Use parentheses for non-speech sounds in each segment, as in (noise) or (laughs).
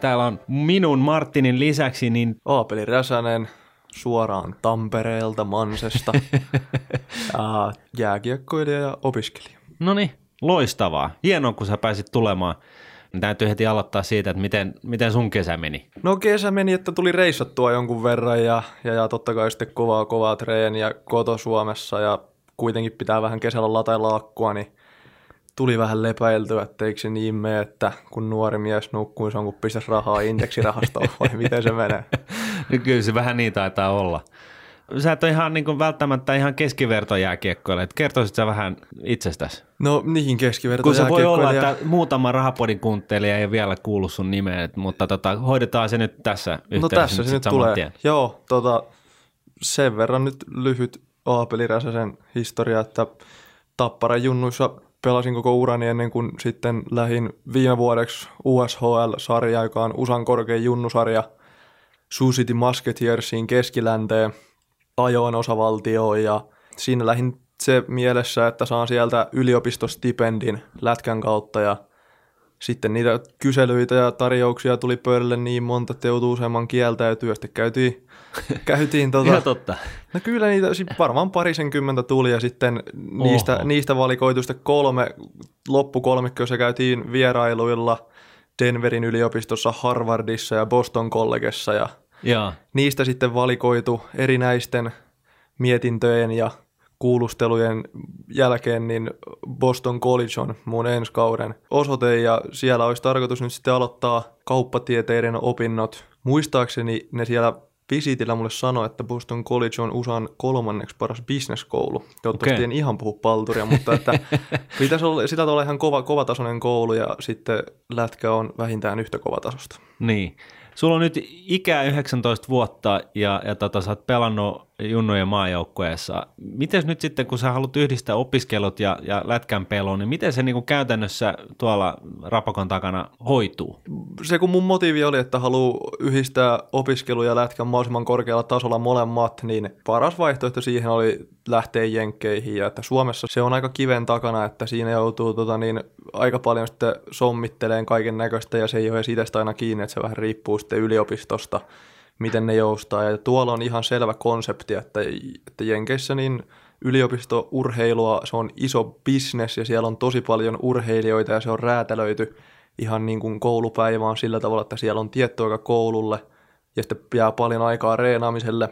täällä on minun Martinin lisäksi niin Aapeli Räsänen suoraan Tampereelta, Mansesta. (laughs) ja jääkiekkoilija ja opiskelija. No niin, loistavaa. Hienoa, kun sä pääsit tulemaan. Täytyy heti aloittaa siitä, että miten, miten sun kesä meni. No kesä meni, että tuli reissattua jonkun verran ja, ja, ja totta kai sitten kovaa kovaa treeniä koto Suomessa ja kuitenkin pitää vähän kesällä latailla akkua, niin tuli vähän lepäiltyä, että eikö se niin mene, että kun nuori mies nukkuu, se on kun pistäisi rahaa indeksirahastoon vai (laughs) miten se menee? No kyllä se vähän niin taitaa olla. Sä et ole ihan niin kuin välttämättä ihan keskivertojääkiekkoille, että kertoisit sä vähän itsestäsi? No niihin keskiverto Kun se voi olla, että muutama rahapodin kuuntelija ei vielä kuulu sun nimeen, mutta tota, hoidetaan se nyt tässä yhteydessä. No tässä nyt se nyt tulee. Tien. Joo, tota, sen verran nyt lyhyt Aapeli Räsäsen historia, että Tapparan junnuissa pelasin koko urani ennen kuin sitten lähin viime vuodeksi USHL-sarja, joka on USAn korkein junnusarja. Sioux City Musketeersiin keskilänteen ajoin osavaltioon ja siinä lähin se mielessä, että saan sieltä yliopistostipendin lätkän kautta ja sitten niitä kyselyitä ja tarjouksia tuli pöydälle niin monta, että joutui useamman kieltäytyä. Sitten käytiin, (laughs) käytiin tota, Ihan totta. No kyllä niitä sit varmaan parisenkymmentä tuli ja sitten niistä, Oho. niistä valikoitu sitten kolme, loppukolmikkoissa käytiin vierailuilla Denverin yliopistossa, Harvardissa ja Boston Collegessa ja Joo. niistä sitten valikoitu erinäisten mietintöjen ja kuulustelujen jälkeen, niin Boston College on mun ensi kauden osoite ja siellä olisi tarkoitus nyt sitten aloittaa kauppatieteiden opinnot. Muistaakseni ne siellä visitillä mulle sanoi, että Boston College on USAn kolmanneksi paras bisneskoulu. Toivottavasti Okei. en ihan puhu palturia, mutta että (laughs) pitäisi olla, sitä olla ihan kova, kovatasoinen koulu ja sitten lätkä on vähintään yhtä kovatasosta. Niin. Sulla on nyt ikää 19 vuotta ja, ja tota, sä oot pelannut junnojen maajoukkueessa. Miten nyt sitten, kun sä haluat yhdistää opiskelut ja, ja lätkän pelon, niin miten se niin kuin käytännössä tuolla rapakon takana hoituu? se kun mun motiivi oli, että haluaa yhdistää opiskelu ja lätkän mahdollisimman korkealla tasolla molemmat, niin paras vaihtoehto siihen oli lähteä jenkkeihin ja että Suomessa se on aika kiven takana, että siinä joutuu tota, niin, aika paljon sitten sommitteleen kaiken näköistä ja se ei ole edes itsestä aina kiinni, että se vähän riippuu sitten yliopistosta, miten ne joustaa ja tuolla on ihan selvä konsepti, että, että Jenkeissä niin yliopistourheilua, se on iso bisnes ja siellä on tosi paljon urheilijoita ja se on räätälöity ihan niin kuin koulupäivä on sillä tavalla, että siellä on tietty aika koululle ja sitten jää paljon aikaa reenaamiselle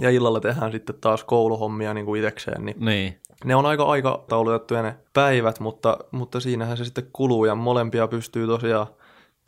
ja illalla tehdään sitten taas kouluhommia niin kuin itsekseen, niin Niin. ne on aika aikataulutettuja ne päivät, mutta, mutta siinähän se sitten kuluu ja molempia pystyy tosiaan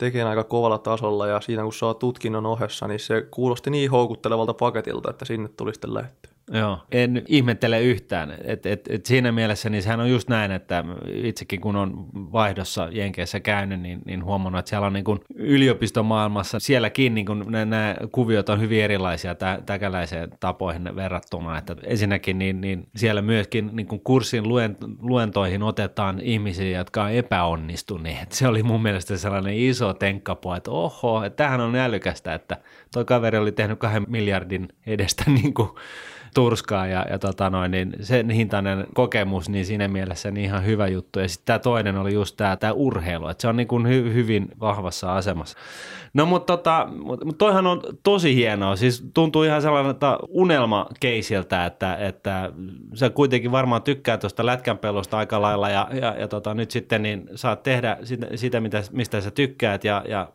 tekemään aika kovalla tasolla ja siinä kun saa tutkinnon ohessa, niin se kuulosti niin houkuttelevalta paketilta, että sinne tuli sitten lähettyä. Joo, en ihmettele yhtään. Et, et, et siinä mielessä niin sehän on just näin, että itsekin kun on vaihdossa Jenkeissä käynyt, niin, niin huomannut, että siellä on niin kuin yliopistomaailmassa, sielläkin niin kuin nämä, kuviot on hyvin erilaisia tä, täkäläiseen tapoihin verrattuna. Että ensinnäkin niin, niin siellä myöskin niin kuin kurssin luen, luentoihin otetaan ihmisiä, jotka on epäonnistuneet. Se oli mun mielestä sellainen iso tenkkapo, että oho, että tämähän on älykästä, että toi kaveri oli tehnyt kahden miljardin edestä (laughs) niin kuin turskaa ja, ja tota noin, niin sen hintainen kokemus, niin siinä mielessä niin ihan hyvä juttu. Ja sitten tämä toinen oli just tämä tää urheilu, että se on niin kuin hy, hyvin vahvassa asemassa. No mutta tota, mut, toihan on tosi hienoa, siis tuntuu ihan sellaiselta unelmakeisiltä, että, että sä kuitenkin varmaan tykkää tuosta lätkänpelusta aika lailla ja, ja, ja tota, nyt sitten niin saat tehdä sitä, sitä mitä, mistä sä tykkäät ja, ja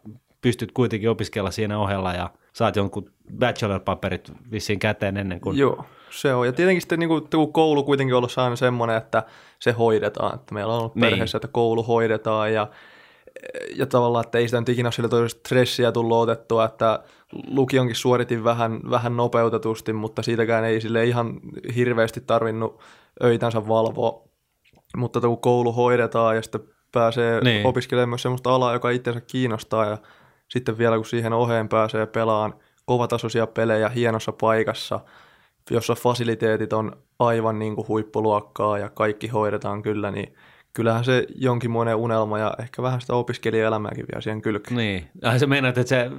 pystyt kuitenkin opiskella siinä ohella ja saat jonkun bachelor-paperit vissiin käteen ennen kuin... Joo, se on. Ja tietenkin sitten niin kuin, koulu kuitenkin on ollut aina semmoinen, että se hoidetaan. Että meillä on ollut Niin. perheessä, että koulu hoidetaan ja, ja tavallaan, että ei sitä nyt ikinä sillä stressiä tullut otettua, että lukionkin suoritin vähän, vähän nopeutetusti, mutta siitäkään ei sille ihan hirveästi tarvinnut öitänsä valvoa. Mutta kun koulu hoidetaan ja sitten pääsee niin. opiskelemaan myös sellaista alaa, joka itsensä kiinnostaa ja sitten vielä kun siihen oheen pääsee pelaan kovatasoisia pelejä hienossa paikassa, jossa fasiliteetit on aivan niin kuin huippuluokkaa ja kaikki hoidetaan kyllä, niin kyllähän se jonkinmoinen unelma ja ehkä vähän sitä opiskelijaelämääkin vielä siihen kylkeen. Niin, ai sä meinaat, että se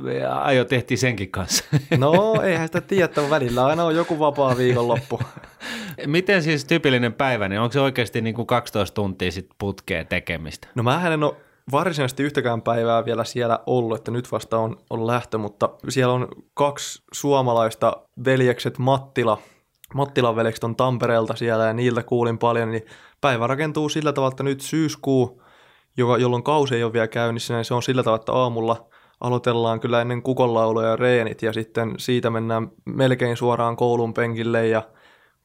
ajo tehtiin senkin kanssa. (laughs) No, eihän sitä tiedä, että välillä aina on joku vapaa viikonloppu. (laughs) Miten siis tyypillinen päivä, niin onko se oikeasti niin kuin 12 tuntia sit putkeen tekemistä? No mä en ole varsinaisesti yhtäkään päivää vielä siellä ollut, että nyt vasta on, on lähtö, mutta siellä on kaksi suomalaista veljekset Mattila. Mattilan veljekset on Tampereelta siellä ja niiltä kuulin paljon, niin päivä rakentuu sillä tavalla, että nyt syyskuu, joka, jolloin kausi ei ole vielä käynnissä, niin se on sillä tavalla, että aamulla aloitellaan kyllä ennen kukonlauluja ja reenit ja sitten siitä mennään melkein suoraan koulun penkille ja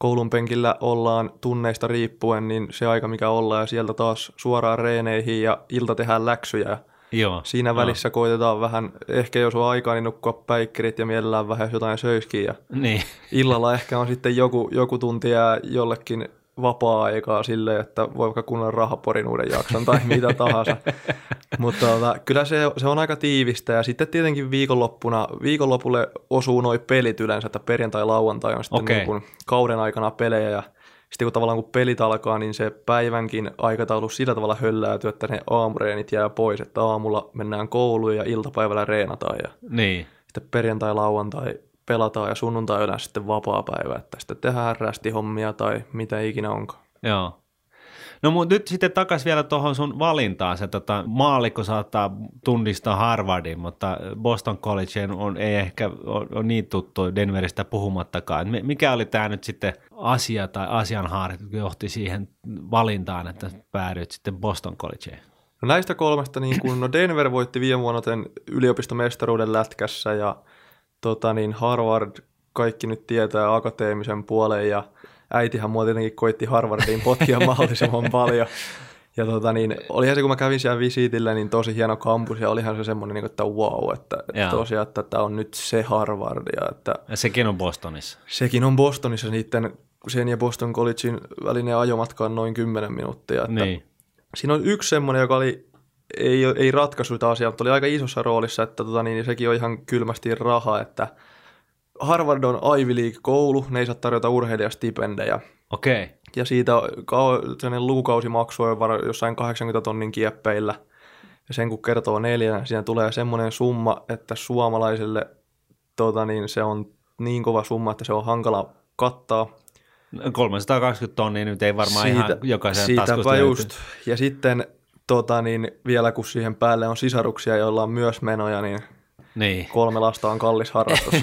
koulun penkillä ollaan tunneista riippuen, niin se aika mikä ollaan ja sieltä taas suoraan reeneihin ja ilta tehdään läksyjä. Joo, Siinä joo. välissä koitetaan vähän, ehkä jos on aikaa, niin nukkua päikkerit ja mielellään vähän jotain söiskiä. Niin, illalla ehkä on sitten joku, joku tunti jää jollekin vapaa-aikaa silleen, että voi vaikka kuunnella rahaporin uuden jakson tai mitä (laughs) tahansa. Mutta tota, kyllä se, se on aika tiivistä ja sitten tietenkin viikonloppuna, viikonlopulle osuu noi pelit yleensä, että perjantai-lauantai on sitten Okei. niin kuin kauden aikana pelejä ja sitten kun tavallaan kun pelit alkaa, niin se päivänkin aikataulu sillä tavalla hölläytyy, että ne aamureenit jää pois, että aamulla mennään kouluun ja iltapäivällä reenataan ja niin. sitten perjantai, lauantai pelataan ja sunnuntai yleensä sitten vapaa päivä, että sitten tehdään rästihommia tai mitä ikinä onkaan. Joo. No mutta nyt sitten takaisin vielä tuohon sun valintaan. Se tota, maallikko saattaa tunnistaa Harvardin, mutta Boston College on, ei ehkä ole, niin tuttu Denveristä puhumattakaan. Et mi- Mikä oli tämä nyt sitten asia tai asianhaaret, joka johti siihen valintaan, että päädyit sitten Boston Collegeen? No näistä kolmesta, niin kun, no Denver voitti viime vuonna tämän yliopistomestaruuden lätkässä ja tota, niin Harvard kaikki nyt tietää akateemisen puolen ja äitihän mua tietenkin koitti Harvardiin potkia (laughs) mahdollisimman paljon. Ja tota, niin, olihan se, kun mä kävin siellä visiitillä, niin tosi hieno kampus ja olihan se semmoinen, niin kuin, että wow, että, että tosiaan, että tämä on nyt se Harvard ja että Ja sekin on Bostonissa. Sekin on Bostonissa niiden, sen ja Boston Collegein välinen ajomatka on noin 10 minuuttia. Että Niin. Siinä on yksi semmoinen, joka oli, ei, ei ratkaisu sitä asiaa, mutta oli aika isossa roolissa, että tota, niin, sekin on ihan kylmästi raha, että Harvard on Ivy League-koulu, ne ei saa tarjota urheilijastipendejä. Okei. Okay. Ja siitä sellainen lukukausimaksu on jossain 80 tonnin kieppeillä. Ja sen kun kertoo neljänä, siinä tulee semmoinen summa, että suomalaiselle tota, niin se on niin kova summa, että se on hankala kattaa. 320 tonnia nyt ei varmaan Siitä, ihan jokaisen taskusta just. Ja sitten tota, niin vielä kun siihen päälle on sisaruksia, joilla on myös menoja, niin Niin. kolme lasta on kallis harrastus.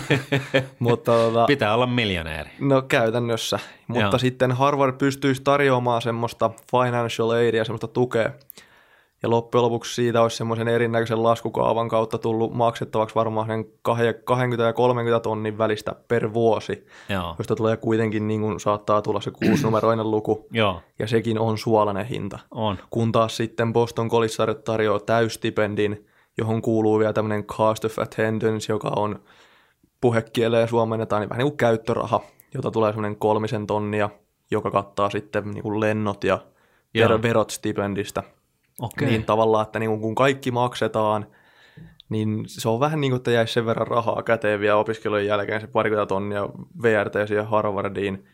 (laughs) Mutta tota, Pitää olla miljonääri. No käytännössä, mutta Joo. Sitten Harvard pystyisi tarjoamaan semmoista financial aidia, semmoista tukea. Ja loppujen lopuksi siitä olisi semmoisen erinäköisen laskukaavan kautta tullut maksettavaksi varmaan sen 20 ja 30 tonnin välistä per vuosi, Joo. josta tulee kuitenkin niin kuin saattaa tulla se kuusinumeroinen (clears throat) luku, Joo, ja sekin on suolainen hinta. on. Kun taas sitten Boston College tarjoaa täystipendin, johon kuuluu vielä tämmöinen cost of attendance, joka on puhekieleen suomennetaan, niin vähän niin kuin käyttöraha, jota tulee semmoinen kolmisen tonnia, joka kattaa sitten niin kuin lennot ja Joo. ver- verot stipendistä. Okei. Niin tavallaan, että niin kun kaikki maksetaan, niin se on vähän niin kuin, että jäisi sen verran rahaa käteen vielä opiskelujen jälkeen se parikymmentä tonnia VRT siihen Harvardiin.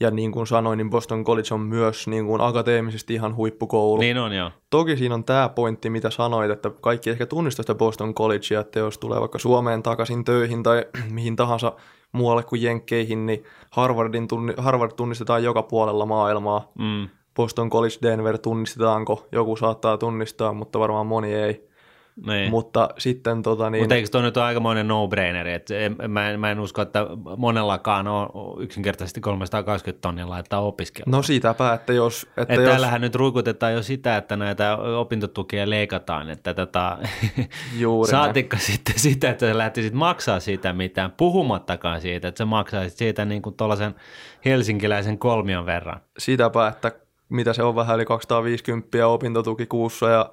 Ja niin kuin sanoin, niin Boston College on myös niin kuin akateemisesti ihan huippukoulu. Niin on joo. Toki siinä on tämä pointti, mitä sanoit, että kaikki ehkä tunnistaa sitä Boston Collegea, että jos tulee vaikka Suomeen takaisin töihin tai (clears throat) mihin tahansa muualle kuin Jenkkeihin, niin Harvardin tunni, Harvard tunnistetaan joka puolella maailmaa. Mm. Boston College, Denver tunnistetaanko? Joku saattaa tunnistaa, mutta varmaan moni ei. Niin. Mutta sitten tota niin... Mutta eikö toi nyt ole aikamoinen no-braineri? Et en, mä, en, mä en usko, että monellakaan on yksinkertaisesti 320 tonnia laittaa opiskella. No siitäpä, että jos... Että Et jos täällähän nyt ruikutetaan jo sitä, että näitä opintotukia leikataan, että tota, Juuri näin. saatikka sitten sitä, että sä lähtisit maksaa siitä mitään, puhumattakaan siitä, että sä maksaisit siitä niin kuin tuollaisen helsinkiläisen kolmion verran. sitäpä, että mitä se on vähän yli 250 opintotuki kuussa ja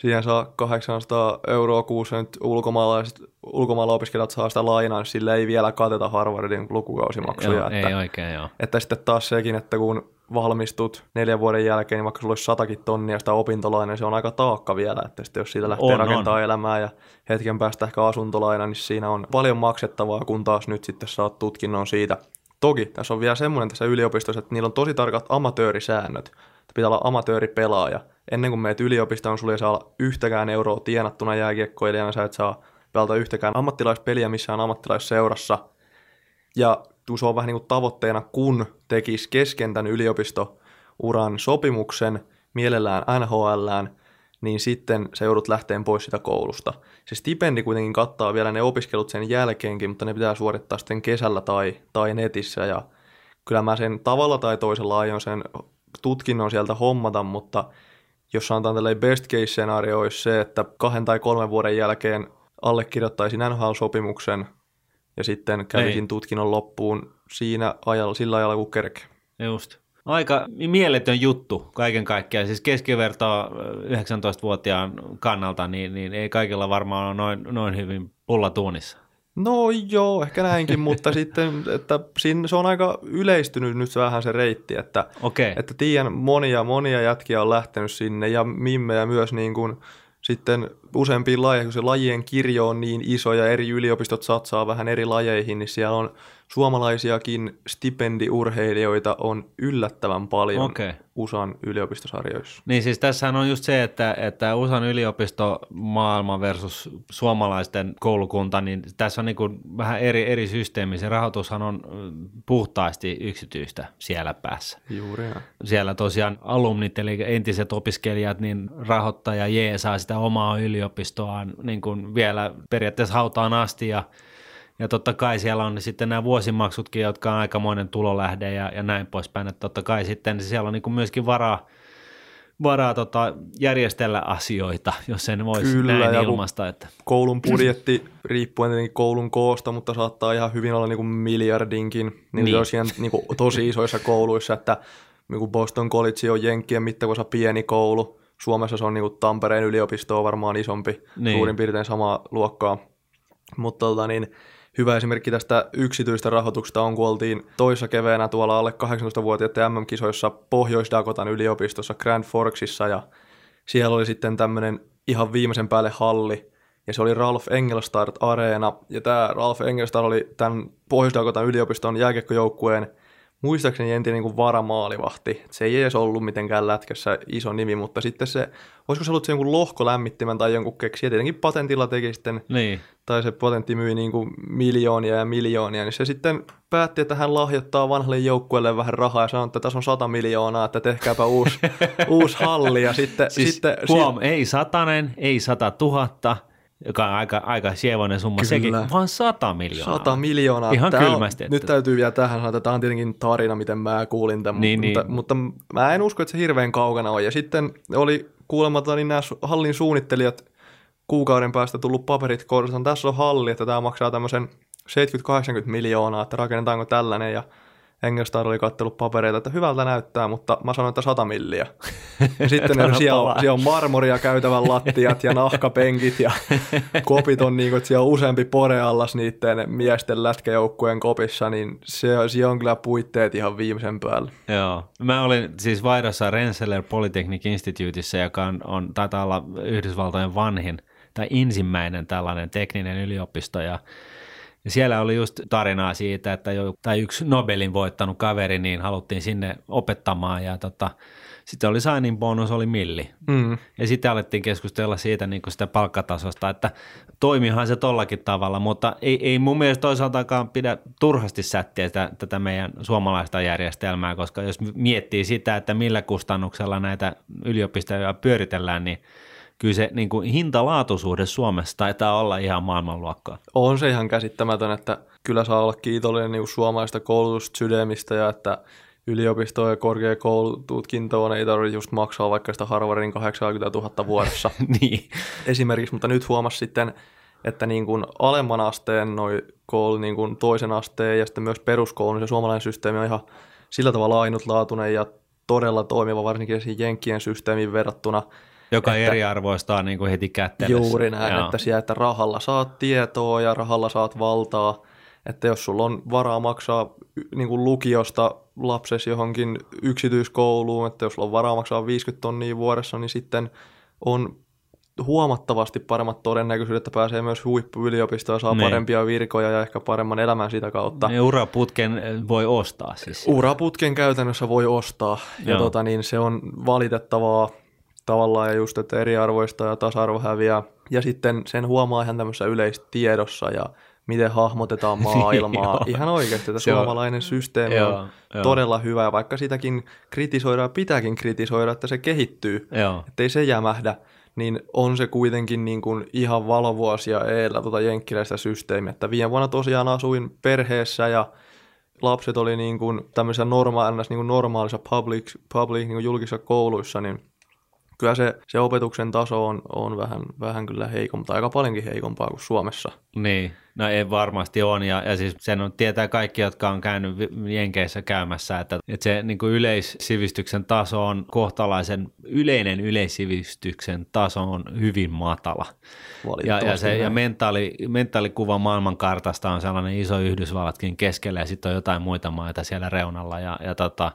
siihen saa 800 euroa kuussa nyt ulkomaalaiset, ulkomailla opiskelijat saa sitä lainaa, niin sille ei vielä kateta Harvardin lukukausimaksuja. Joo, että, ei oikein, joo. että sitten taas sekin, että kun valmistut neljän vuoden jälkeen, niin vaikka sulla olisi satakin tonnia sitä opintolainaa, niin se on aika taakka vielä, että sitten jos siitä lähtee On, on, rakentaa elämää ja hetken päästä ehkä asuntolaina, niin siinä on paljon maksettavaa, kun taas nyt sitten saat tutkinnon siitä. Toki tässä on vielä semmoinen tässä yliopistossa, että niillä on tosi tarkat amatöörisäännöt. Pitää olla amatööripelaaja. Ennen kuin meet yliopistoon, sulla ei saa olla yhtäkään euroa tienattuna jääkiekkoilijana, sä et saa pelata yhtäkään ammattilaispeliä missään ammattilaisseurassa. Ja se on vähän niin kuin tavoitteena, kun tekisi kesken tämän yliopistouran sopimuksen, mielellään NHLään, niin sitten sä joudut lähteen pois sitä koulusta. Se stipendi kuitenkin kattaa vielä ne opiskelut sen jälkeenkin, mutta ne pitää suorittaa sitten kesällä tai, tai netissä. Ja kyllä mä sen tavalla tai toisella aion sen tutkinnon sieltä hommata, mutta jos sanotaan tällainen best case scenario olisi se, että kahden tai kolmen vuoden jälkeen allekirjoittaisin NHL-sopimuksen ja sitten kävisin Ei. tutkinnon loppuun siinä ajalla, sillä ajalla kun kerke. Just. Aika mieletön juttu kaiken kaikkiaan. Siis keskivertoa 19-vuotiaan kannalta, niin, niin ei kaikilla varmaan ole noin, noin hyvin pulla tuunissa. No joo, ehkä näinkin, mutta (laughs) sitten, että siinä, se on aika yleistynyt nyt vähän se reitti, että, okay. että tiedän monia, monia jätkiä on lähtenyt sinne ja mimmejä myös niin kuin sitten useampiin lajeihin, kun se lajien kirjo on niin iso ja eri yliopistot satsaa vähän eri lajeihin, niin siellä on suomalaisiakin stipendiurheilijoita on yllättävän paljon okay. USAn yliopistosarjoissa. Niin siis tässä on just se, että, että USAn yliopisto maailma versus suomalaisten koulukunta, niin tässä on niin kuin vähän eri, eri systeemi. Se rahoitushan on puhtaasti yksityistä siellä päässä. Juuri. Siellä tosiaan alumnit, eli entiset opiskelijat, niin rahoittaja jeesaa sitä omaa yliopistoaan niin kuin vielä periaatteessa hautaan asti ja ja totta kai siellä on sitten nämä vuosimaksutkin, jotka on aikamoinen tulolähde ja, ja näin poispäin. Että totta kai sitten siellä on niin myöskin varaa, varaa tota, järjestellä asioita, jos sen voisi Kyllä, näin ilmaista. Että. Koulun budjetti, riippuen tietenkin koulun koosta, mutta saattaa ihan hyvin olla niin kuin miljardinkin, niin, niin. Tosiaan, niin kuin tosi isoissa kouluissa, että niin kuin Boston College on Jenkkien mittakosa pieni koulu, Suomessa se on niin kuin Tampereen yliopisto on varmaan isompi, niin. suurin piirtein samaa luokkaa, mutta tota, niin, hyvä esimerkki tästä yksityistä rahoituksesta on, kun oltiin toissa keveenä tuolla alle 18-vuotiaiden MM-kisoissa Pohjois-Dakotan yliopistossa Grand Forksissa ja siellä oli sitten tämmöinen ihan viimeisen päälle halli, ja se oli Ralph Engelstart Areena, ja tämä Ralph Engelstart oli tämän Pohjois-Dakotan yliopiston jääkiekkojoukkueen muistaakseni entinen niin varamaalivahti. Se ei edes ollut mitenkään lätkässä iso nimi, mutta sitten se, olisiko se ollut se jonkun lohkolämmittimen tai jonkun keksiä, tietenkin patentilla teki sitten, niin. tai se patentti myi niin kuin miljoonia ja miljoonia, niin se sitten päätti, että hän lahjoittaa vanhalle joukkueelle vähän rahaa ja sanoi, että tässä on sata miljoonaa, että tehkääpä uusi, (laughs) uusi halli. Ja sitten, siis sitten, huom, si- ei satanen, ei sata tuhatta, joka on aika, aika sievoinen summa Kyllä. sekin, vaan 100 miljoonaa. 100 miljoonaa. Ihan tämä kylmästi. On, nyt täytyy vielä tähän sanoa, että tämä on tietenkin tarina, miten mä kuulin tämän, niin, mutta, niin. mutta, mä en usko, että se hirveän kaukana on. Ja sitten oli kuulematta niin nämä hallin suunnittelijat kuukauden päästä tullut paperit kohdassa, tässä on halli, että tämä maksaa tämmöisen 70-80 miljoonaa, että rakennetaanko tällainen, ja Engelstar oli kattellut papereita, että hyvältä näyttää, mutta mä sanoin, että sata milliä. Ja sitten (laughs) ne, siellä, on, siellä on marmoria käytävän lattiat ja nahkapenkit ja (laughs) kopit on niin kuin, että siellä on useampi poreallas niiden miesten lätkäjoukkueen kopissa, niin se, siellä on kyllä puitteet ihan viimeisen päällä. Joo. Mä olin siis vaihdossa Rensselaer Polytechnic Instituteissa, joka on, on taitaa olla Yhdysvaltojen vanhin tai ensimmäinen tällainen tekninen yliopisto ja ja siellä oli just tarinaa siitä, että jo, tai yksi Nobelin voittanut kaveri, niin haluttiin sinne opettamaan ja tota, sitten oli signing bonus, oli milli. Mm. Ja sitten alettiin keskustella siitä niin sitä palkkatasosta, että toimihan se tollakin tavalla, mutta ei, ei mun mielestä toisaaltakaan pidä turhasti sättiä tätä, tätä meidän suomalaista järjestelmää, koska jos miettii sitä, että millä kustannuksella näitä yliopistoja pyöritellään, niin – kyllä se niin kuin hinta-laatusuhde Suomessa taitaa olla ihan maailmanluokkaa. On se ihan käsittämätön, että kyllä saa olla kiitollinen niin suomalaista koulutussydämistä ja että yliopisto- ja korkeakoulututkintoon ei tarvitse just maksaa vaikka sitä Harvardin 80 000 vuodessa. (laughs) niin. Esimerkiksi, mutta nyt huomasi sitten, että niin kuin alemman asteen noi koulu, niin kuin toisen asteen ja sitten myös peruskoulun, niin se suomalainen systeemi on ihan sillä tavalla ainutlaatuinen ja todella toimiva, varsinkin siihen Jenkkien systeemiin verrattuna – joka että, eriarvoistaa niin kuin heti kättelyssä. Juuri näin, Joo. että siellä, että rahalla saat tietoa ja rahalla saat valtaa. Että jos sulla on varaa maksaa niin kuin lukiosta lapsesi johonkin yksityiskouluun, että jos sulla on varaa maksaa 50 tonnia vuodessa, niin sitten on huomattavasti paremmat todennäköisyydet, että pääsee myös huippuyliopistoon ja saa niin. parempia virkoja ja ehkä paremman elämän sitä kautta. Ja uraputken voi ostaa siis. Uraputken käytännössä voi ostaa ja tota, niin se on valitettavaa tavallaan ja just, että eriarvoista ja tasa-arvo häviää. Ja sitten sen huomaa ihan tämmöisessä yleistiedossa ja miten hahmotetaan (laughs) maailmaa. ihan oikeasti, että suomalainen on, systeemi joo, on joo. todella hyvä, ja vaikka sitäkin kritisoidaan, pitääkin kritisoida, että se kehittyy, että ei se jämähdä niin on se kuitenkin niin kuin ihan valovuosia eellä tuota jenkkiläistä systeemiä. Että viime vuonna tosiaan asuin perheessä ja lapset oli niin kuin tämmöisissä norma- niin kuin normaalissa public, public niin kuin julkisissa kouluissa, niin kyllä se, se opetuksen taso on, on vähän, vähän kyllä heikompaa, aika paljonkin heikompaa kuin Suomessa. Niin, no ei varmasti on, ja, ja siis sen on, tietää kaikki, jotka on käynyt Jenkeissä käymässä, että, että se niin kuin yleissivistyksen taso on kohtalaisen, yleinen yleissivistyksen taso on hyvin matala. Ja, ja, se, ja mentaali, mentaalikuva maailmankartasta on sellainen iso Yhdysvallatkin keskellä, ja sitten on jotain muita maita siellä reunalla, ja, ja tota,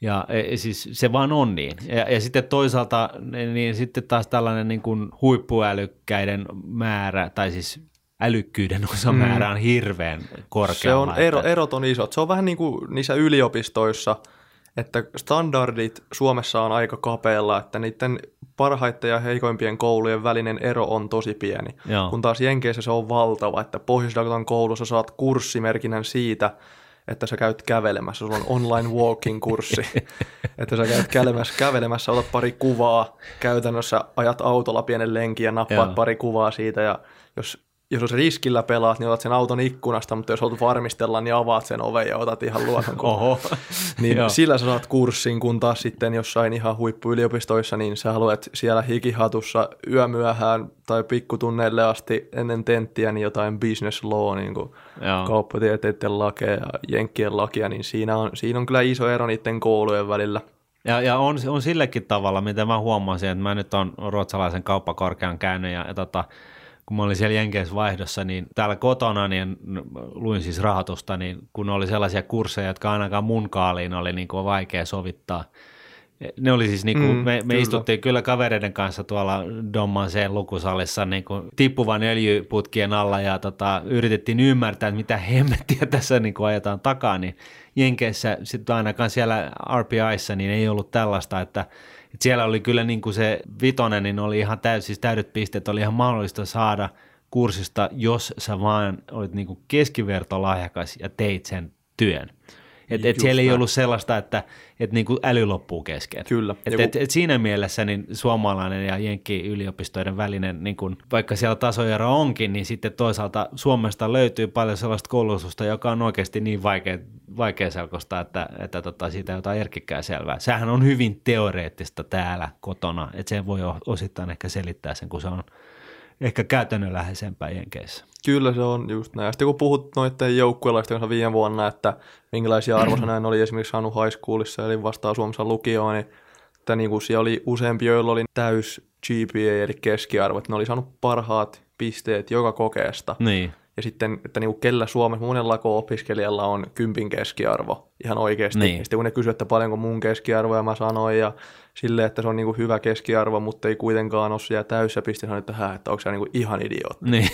ja e, e, siis se vaan on niin. Ja, ja sitten toisaalta niin sitten taas tällainen niin kuin huippuälykkäiden määrä, tai siis älykkyyden osamäärä mm. on hirveän korkealla. Se on, ero, erot on isot. Se on vähän niin kuin niissä yliopistoissa, että standardit Suomessa on aika kapealla, että niiden parhaiten ja heikoimpien koulujen välinen ero on tosi pieni. Joo. Kun taas Jenkeissä se on valtava, että pohjois koulussa saat kurssimerkinnän siitä, että sä käyt kävelemässä, sulla on online walking kurssi, (laughs) että sä käyt kävelemässä, kävelemässä, otat pari kuvaa, käytännössä ajat autolla pienen lenkin ja nappaat Joo. pari kuvaa siitä ja jos jos riskillä pelaat, niin otat sen auton ikkunasta, mutta jos haluat varmistella, niin avaat sen oven ja otat ihan luonnon Oho. (laughs) niin sillä sä saat kurssin, kun taas sitten jossain ihan huippuyliopistoissa, niin sä haluat siellä hikihatussa yömyöhään tai pikkutunneille asti ennen tenttiä niin jotain business law, niin kuin kauppatieteiden lakeja ja jenkkien lakia, niin siinä on, siinä on kyllä iso ero niiden koulujen välillä. Ja, ja on, on sillekin tavalla, mitä mä huomasin, että mä nyt on ruotsalaisen kauppakorkean käynyt ja, ja tota, kun mä olin siellä Jenkeissä vaihdossa, niin täällä kotona niin luin siis rahoitusta, niin kun oli sellaisia kursseja, jotka ainakaan mun kaaliin oli niin kuin vaikea sovittaa. Ne oli siis, niin kuin, mm, me, me kyllä. istuttiin kyllä kavereiden kanssa tuolla Dommanseen lukusalissa niin kuin tippuvan öljyputkien alla ja tota, yritettiin ymmärtää, että mitä hemmettiä (laughs) tässä niin kuin ajetaan takaa, niin Jenkeissä sitten ainakaan siellä RPIssa niin ei ollut tällaista, että et siellä oli kyllä niin kuin se vitonen, niin oli ihan täys, siis täydet pisteet, oli ihan mahdollista saada kurssista, jos sä vaan olit niin kuin keskivertolahjakas ja teit sen työn. Et, et siellä ei ollut sellaista, että et niin kuin äly loppuu kesken. Kyllä. Et, Joku... et, et siinä mielessä niin suomalainen ja Jenkki-yliopistoiden välinen, niin kun, vaikka siellä tasoero onkin, niin sitten toisaalta Suomesta löytyy paljon sellaista koulutusta, joka on oikeasti niin vaikea, vaikea selkosta, että, että tota, siitä ei jotain erkikkää selvää. Sehän on hyvin teoreettista täällä kotona, että se voi osittain ehkä selittää sen, kun se on ehkä käytännönläheisempää Jenkeissä. Kyllä se on just näin. Sitten kun puhut noiden joukkueelaisten kanssa viime vuonna, että minkälaisia (clears throat) arvosanoja oli esimerkiksi saanut high schoolissa, eli vastaa Suomessa lukioon, niin että niin kuin siellä oli useampi, joilla oli täys GPA, eli keskiarvo, että ne oli saanut parhaat pisteet joka kokeesta. Niin. Ja sitten, että niin kuin kellä Suomessa monella opiskelijalla on kympin keskiarvo ihan oikeasti. Niin. Ja sitten kun ne kysyivät, että paljonko mun keskiarvo, ja mä sanoin, ja silleen, että se on niinku hyvä keskiarvo, mutta ei kuitenkaan ole siellä täyssä piste, sanoin, että, hää, että onko se niinku ihan idiootti. Niin.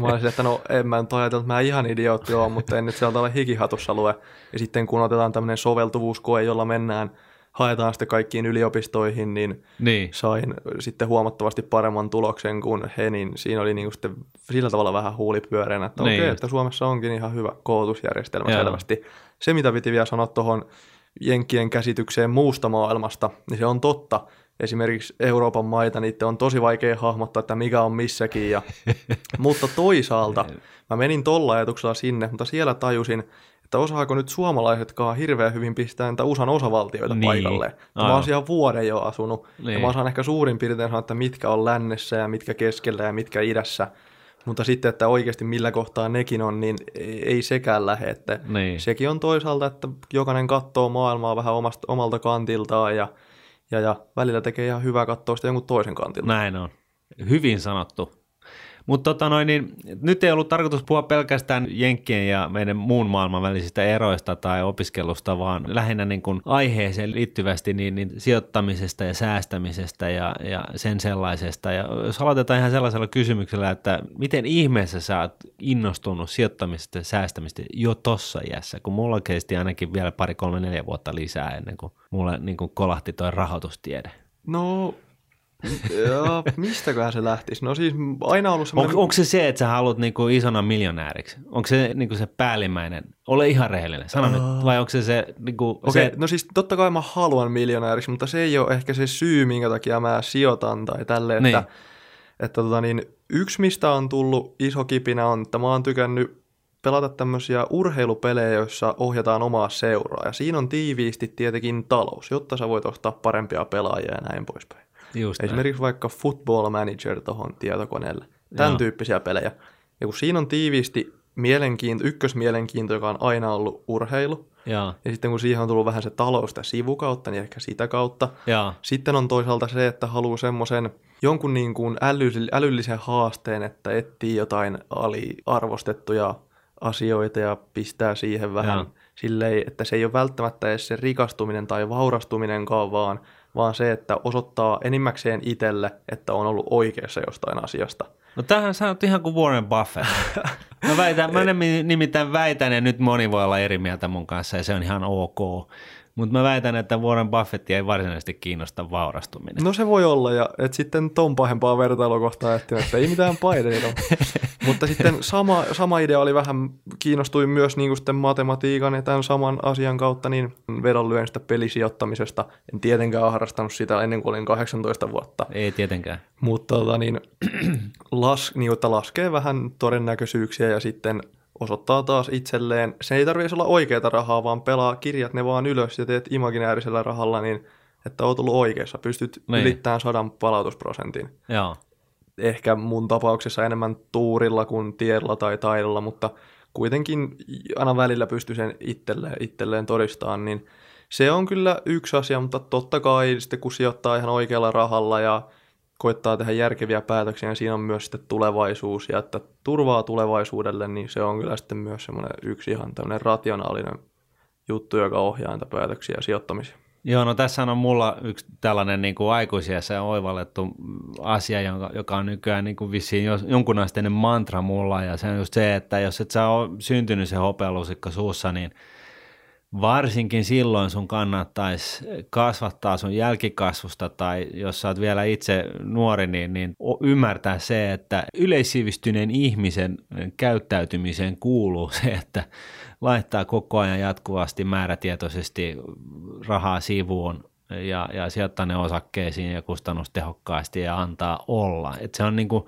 mä olisin, että no en mä nyt ajatellut, että mä ihan idiootti ole, mutta en nyt sieltä ole hikihatussa lue. Ja sitten kun otetaan tämmöinen soveltuvuuskoe, jolla mennään haetaan sitten kaikkiin yliopistoihin, niin, niin, sain sitten huomattavasti paremman tuloksen kuin he, niin siinä oli niinku sitten sillä tavalla vähän huulipyöreänä, että niin. okei, että Suomessa onkin ihan hyvä koulutusjärjestelmä Joo. selvästi. Se, mitä piti vielä sanoa tuohon Jenkkien käsitykseen muusta maailmasta, niin se on totta. Esimerkiksi Euroopan maita, niitä on tosi vaikea hahmottaa, että mikä on missäkin. Ja, (laughs) mutta toisaalta mä menin tolla ajatuksella sinne, mutta siellä tajusin, että osaako nyt suomalaisetkaan hirveän hyvin pistää niitä USAn osavaltioita niin. paikalle. Mä oon siellä vuoden jo asunut, niin. ja mä osaan ehkä suurin piirtein sanoa, että mitkä on lännessä ja mitkä keskellä ja mitkä idässä. Mutta sitten, että oikeasti millä kohtaa nekin on, niin ei sekään lähde. Että niin. Sekin on toisaalta, että jokainen katsoo maailmaa vähän omasta, omalta kantiltaan ja, ja, ja välillä tekee ihan hyvää katsoa sitä jonkun toisen kantilta. Näin on. Hyvin sanottu. Mutta tota noin, niin, nyt ei ollut tarkoitus puhua pelkästään Jenkkien ja meidän muun maailman välisistä eroista tai opiskelusta, vaan lähinnä niin kuin aiheeseen liittyvästi niin, niin sijoittamisesta ja säästämisestä ja, ja sen sellaisesta. Ja jos aloitetaan ihan sellaisella kysymyksellä, että miten ihmeessä sä oot innostunut sijoittamisesta ja säästämistä jo tossa iässä, kun mulla kesti ainakin vielä pari, kolme, neljä vuotta lisää ennen kuin mulle niin kuin kolahti toi rahoitustiede? No Joo, mistäköhän se lähtisi? No siis aina ollut On, semmoinen... onko se se, että sä haluat niinku isona miljonääriksi? Onko se niinku se päällimmäinen? Ole ihan rehellinen. Sano nyt. Vai onko se se, niinku, Okei, se no siis totta kai mä haluan miljonääriksi, mutta se ei ole ehkä se syy, minkä takia mä sijoitan tai tälleen, Niin. että, että tota niin, yksi mistä on tullut iso kipinä on, että mä oon tykännyt pelata tämmöisiä urheilupelejä, joissa ohjataan omaa seuraa, ja siinä on tiiviisti tietenkin talous, jotta sä voit ostaa parempia pelaajia ja näin poispäin. Just näin. Esimerkiksi vaikka Football Manager tuohon tietokoneelle. Tämän Joo. tyyppisiä pelejä. Ja kun siinä on tiiviisti mielenkiinto, ykkösmielenkiinto, joka on aina ollut urheilu, Joo, ja sitten kun siihen on tullut vähän se talous sitä sivukautta, niin ehkä sitä kautta. joo, Sitten on toisaalta se, että haluaa semmoisen jonkun niin kuin äly, älyllisen haasteen, että etsii jotain aliarvostettuja asioita ja pistää siihen vähän Joo. silleen, että se ei ole välttämättä edes se rikastuminen tai vaurastuminenkaan, vaan, vaan se, että osoittaa enimmäkseen itselle, että on ollut oikeassa jostain asiasta. No tähän sä oot ihan kuin Warren Buffett. (laughs) Mä, väitän, mä nimi- nimittäin väitän, ja nyt moni voi olla eri mieltä mun kanssa, ja se on ihan ok. Mutta mä väitän, että Warren Buffett ei varsinaisesti kiinnosta vaurastuminen. No se voi olla, ja et sitten ton pahempaa vertailukohtaa etsinyt, että ei mitään paineita. (laughs) Mutta sitten sama, sama idea oli vähän, kiinnostuin myös niin kuin sitten matematiikan ja tämän saman asian kautta, niin vedonlyönnistä pelisijoittamisesta. En tietenkään harrastanut sitä ennen kuin olin 18 vuotta. Ei tietenkään. Mutta tota, niin, (clears throat) las, niin, että laskee vähän todennäköisyyksiä ja sitten osoittaa taas itselleen. Se ei tarvitse olla oikeaa rahaa, vaan pelaa kirjat ne vaan ylös ja teet imaginäärisellä rahalla, niin että oot ollut oikeassa. Pystyt Niin. ylittämään sadan palautusprosentin. Joo. Ehkä mun tapauksessa enemmän tuurilla kuin tiedolla tai taidolla, mutta kuitenkin aina välillä pystyy sen itselleen, itselleen todistamaan, niin se on kyllä yksi asia, mutta totta kai sitten kun sijoittaa ihan oikealla rahalla ja koittaa tehdä järkeviä päätöksiä, niin siinä on myös sitten tulevaisuus ja että turvaa tulevaisuudelle, niin se on kyllä sitten myös semmoinen yksi ihan tämmöinen rationaalinen juttu, joka ohjaa niitä päätöksiä ja sijoittamisia. Joo, no tässä on mulla yksi tällainen niin kuin aikuisiässä oivallettu asia, joka, joka on nykyään niin kuin vissiin jos, jonkunasteinen mantra mulla, ja se on just se, että jos et sä ole syntynyt se hopealusikka suussa, niin varsinkin silloin sun kannattaisi kasvattaa sun jälkikasvusta tai jos sä oot vielä itse nuori, niin, niin ymmärtää se, että yleissivistyneen ihmisen käyttäytymiseen kuuluu (laughs) se, että laittaa koko ajan jatkuvasti määrätietoisesti rahaa sivuun ja, ja sijoittaa ne osakkeisiin ja kustannustehokkaasti ja antaa olla. Et se on niinku,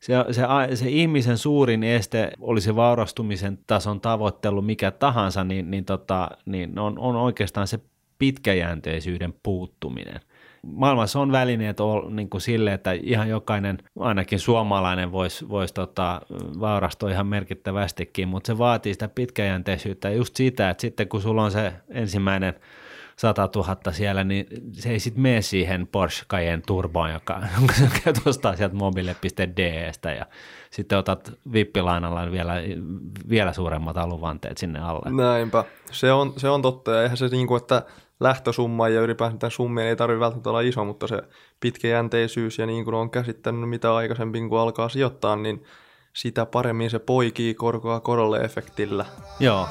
se, se, se ihmisen suurin este, oli se vaurastumisen tason tavoittelu mikä tahansa, niin, niin, tota, niin on, on oikeastaan se pitkäjänteisyyden puuttuminen. Maailmassa on välineet niin kuin sille, että ihan jokainen, ainakin suomalainen, voisi vois tota, vaurastua ihan merkittävästikin, mutta se vaatii sitä pitkäjänteisyyttä just sitä, että sitten kun sulla on se ensimmäinen 100 000 siellä, niin se ei sitten mene siihen Porsche Cayenne Turboon, joka, jonka sä käyt ostaa sieltä mobile.destä ja sitten otat vippilainalla vielä, vielä suuremmat aluvanteet sinne alle. Näinpä. Se on, se on totta, ja eihän se niin kuin, että lähtösumma ja ylipäänsä tämän summien ei tarvitse välttämättä olla iso, mutta se pitkäjänteisyys ja niin kuin on käsittänyt mitä aikaisemmin kun alkaa sijoittaa, niin sitä paremmin se poikii korkoa korolle efektillä. Joo.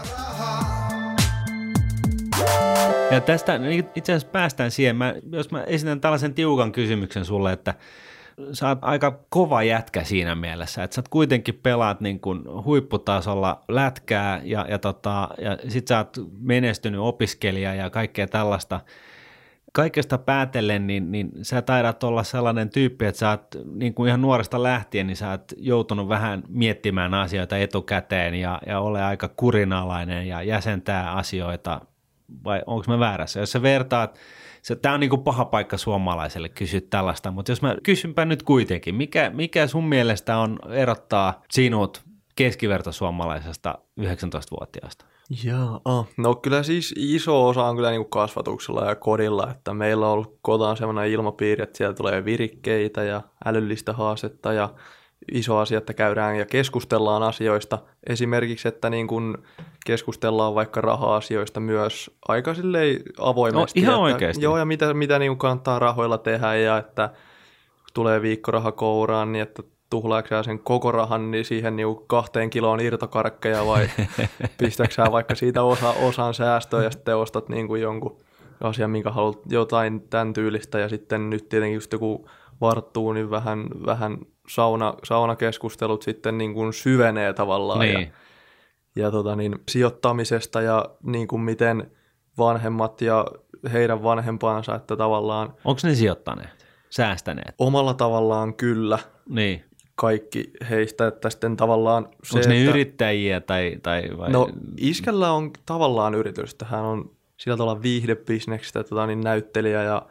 Ja tästä itse asiassa päästään siihen, mä, jos mä esitän tällaisen tiukan kysymyksen sulle, että sä oot aika kova jätkä siinä mielessä, että sä oot kuitenkin pelaat niin kuin huipputasolla lätkää ja, ja, tota, ja sit sä oot menestynyt opiskelija ja kaikkea tällaista. Kaikesta päätellen, niin, niin sä taidat olla sellainen tyyppi, että sä oot niin kuin ihan nuoresta lähtien, niin sä oot joutunut vähän miettimään asioita etukäteen ja, ja ole aika kurinalainen ja jäsentää asioita vai onko mä väärässä? Jos sä vertaat, tämä on niin kuin paha paikka suomalaiselle kysyä tällaista, mutta jos mä kysynpä nyt kuitenkin, mikä, mikä sun mielestä on erottaa sinut keskivertosuomalaisesta 19-vuotiaasta? Jaa. No kyllä siis iso osa on kyllä niin kuin kasvatuksella ja kodilla, että meillä on ollut kotona sellainen ilmapiiri, että siellä tulee virikkeitä ja älyllistä haastetta ja iso asia, että käydään ja keskustellaan asioista. Esimerkiksi, että niin kuin keskustellaan vaikka raha-asioista myös aika avoimesti. No, ihan että, oikeasti. Joo, ja mitä, mitä niin kannattaa rahoilla tehdä ja että tulee viikkoraha kouraan, niin että tuhlaako sä sen koko rahan niin siihen niin kahteen kiloon irtokarkkeja vai (laughs) pistätkö sä vaikka siitä osa, osan säästöä ja sitten ostat niin kuin jonkun asian, minkä haluat jotain tämän tyylistä ja sitten nyt tietenkin just joku varttuu, niin vähän, vähän sauna, saunakeskustelut sitten niin kuin syvenee tavallaan. Niin. Ja, ja tota niin, sijoittamisesta ja niin kuin miten vanhemmat ja heidän vanhempansa, että tavallaan Onko ne sijoittaneet, säästäneet? omalla tavallaan kyllä Niin. kaikki heistä, että sitten tavallaan se, Onko ne että, yrittäjiä tai, tai vai? No iskällä on tavallaan yritys, että hän on sillä tavalla viihdebisneksestä tota, niin näyttelijä ja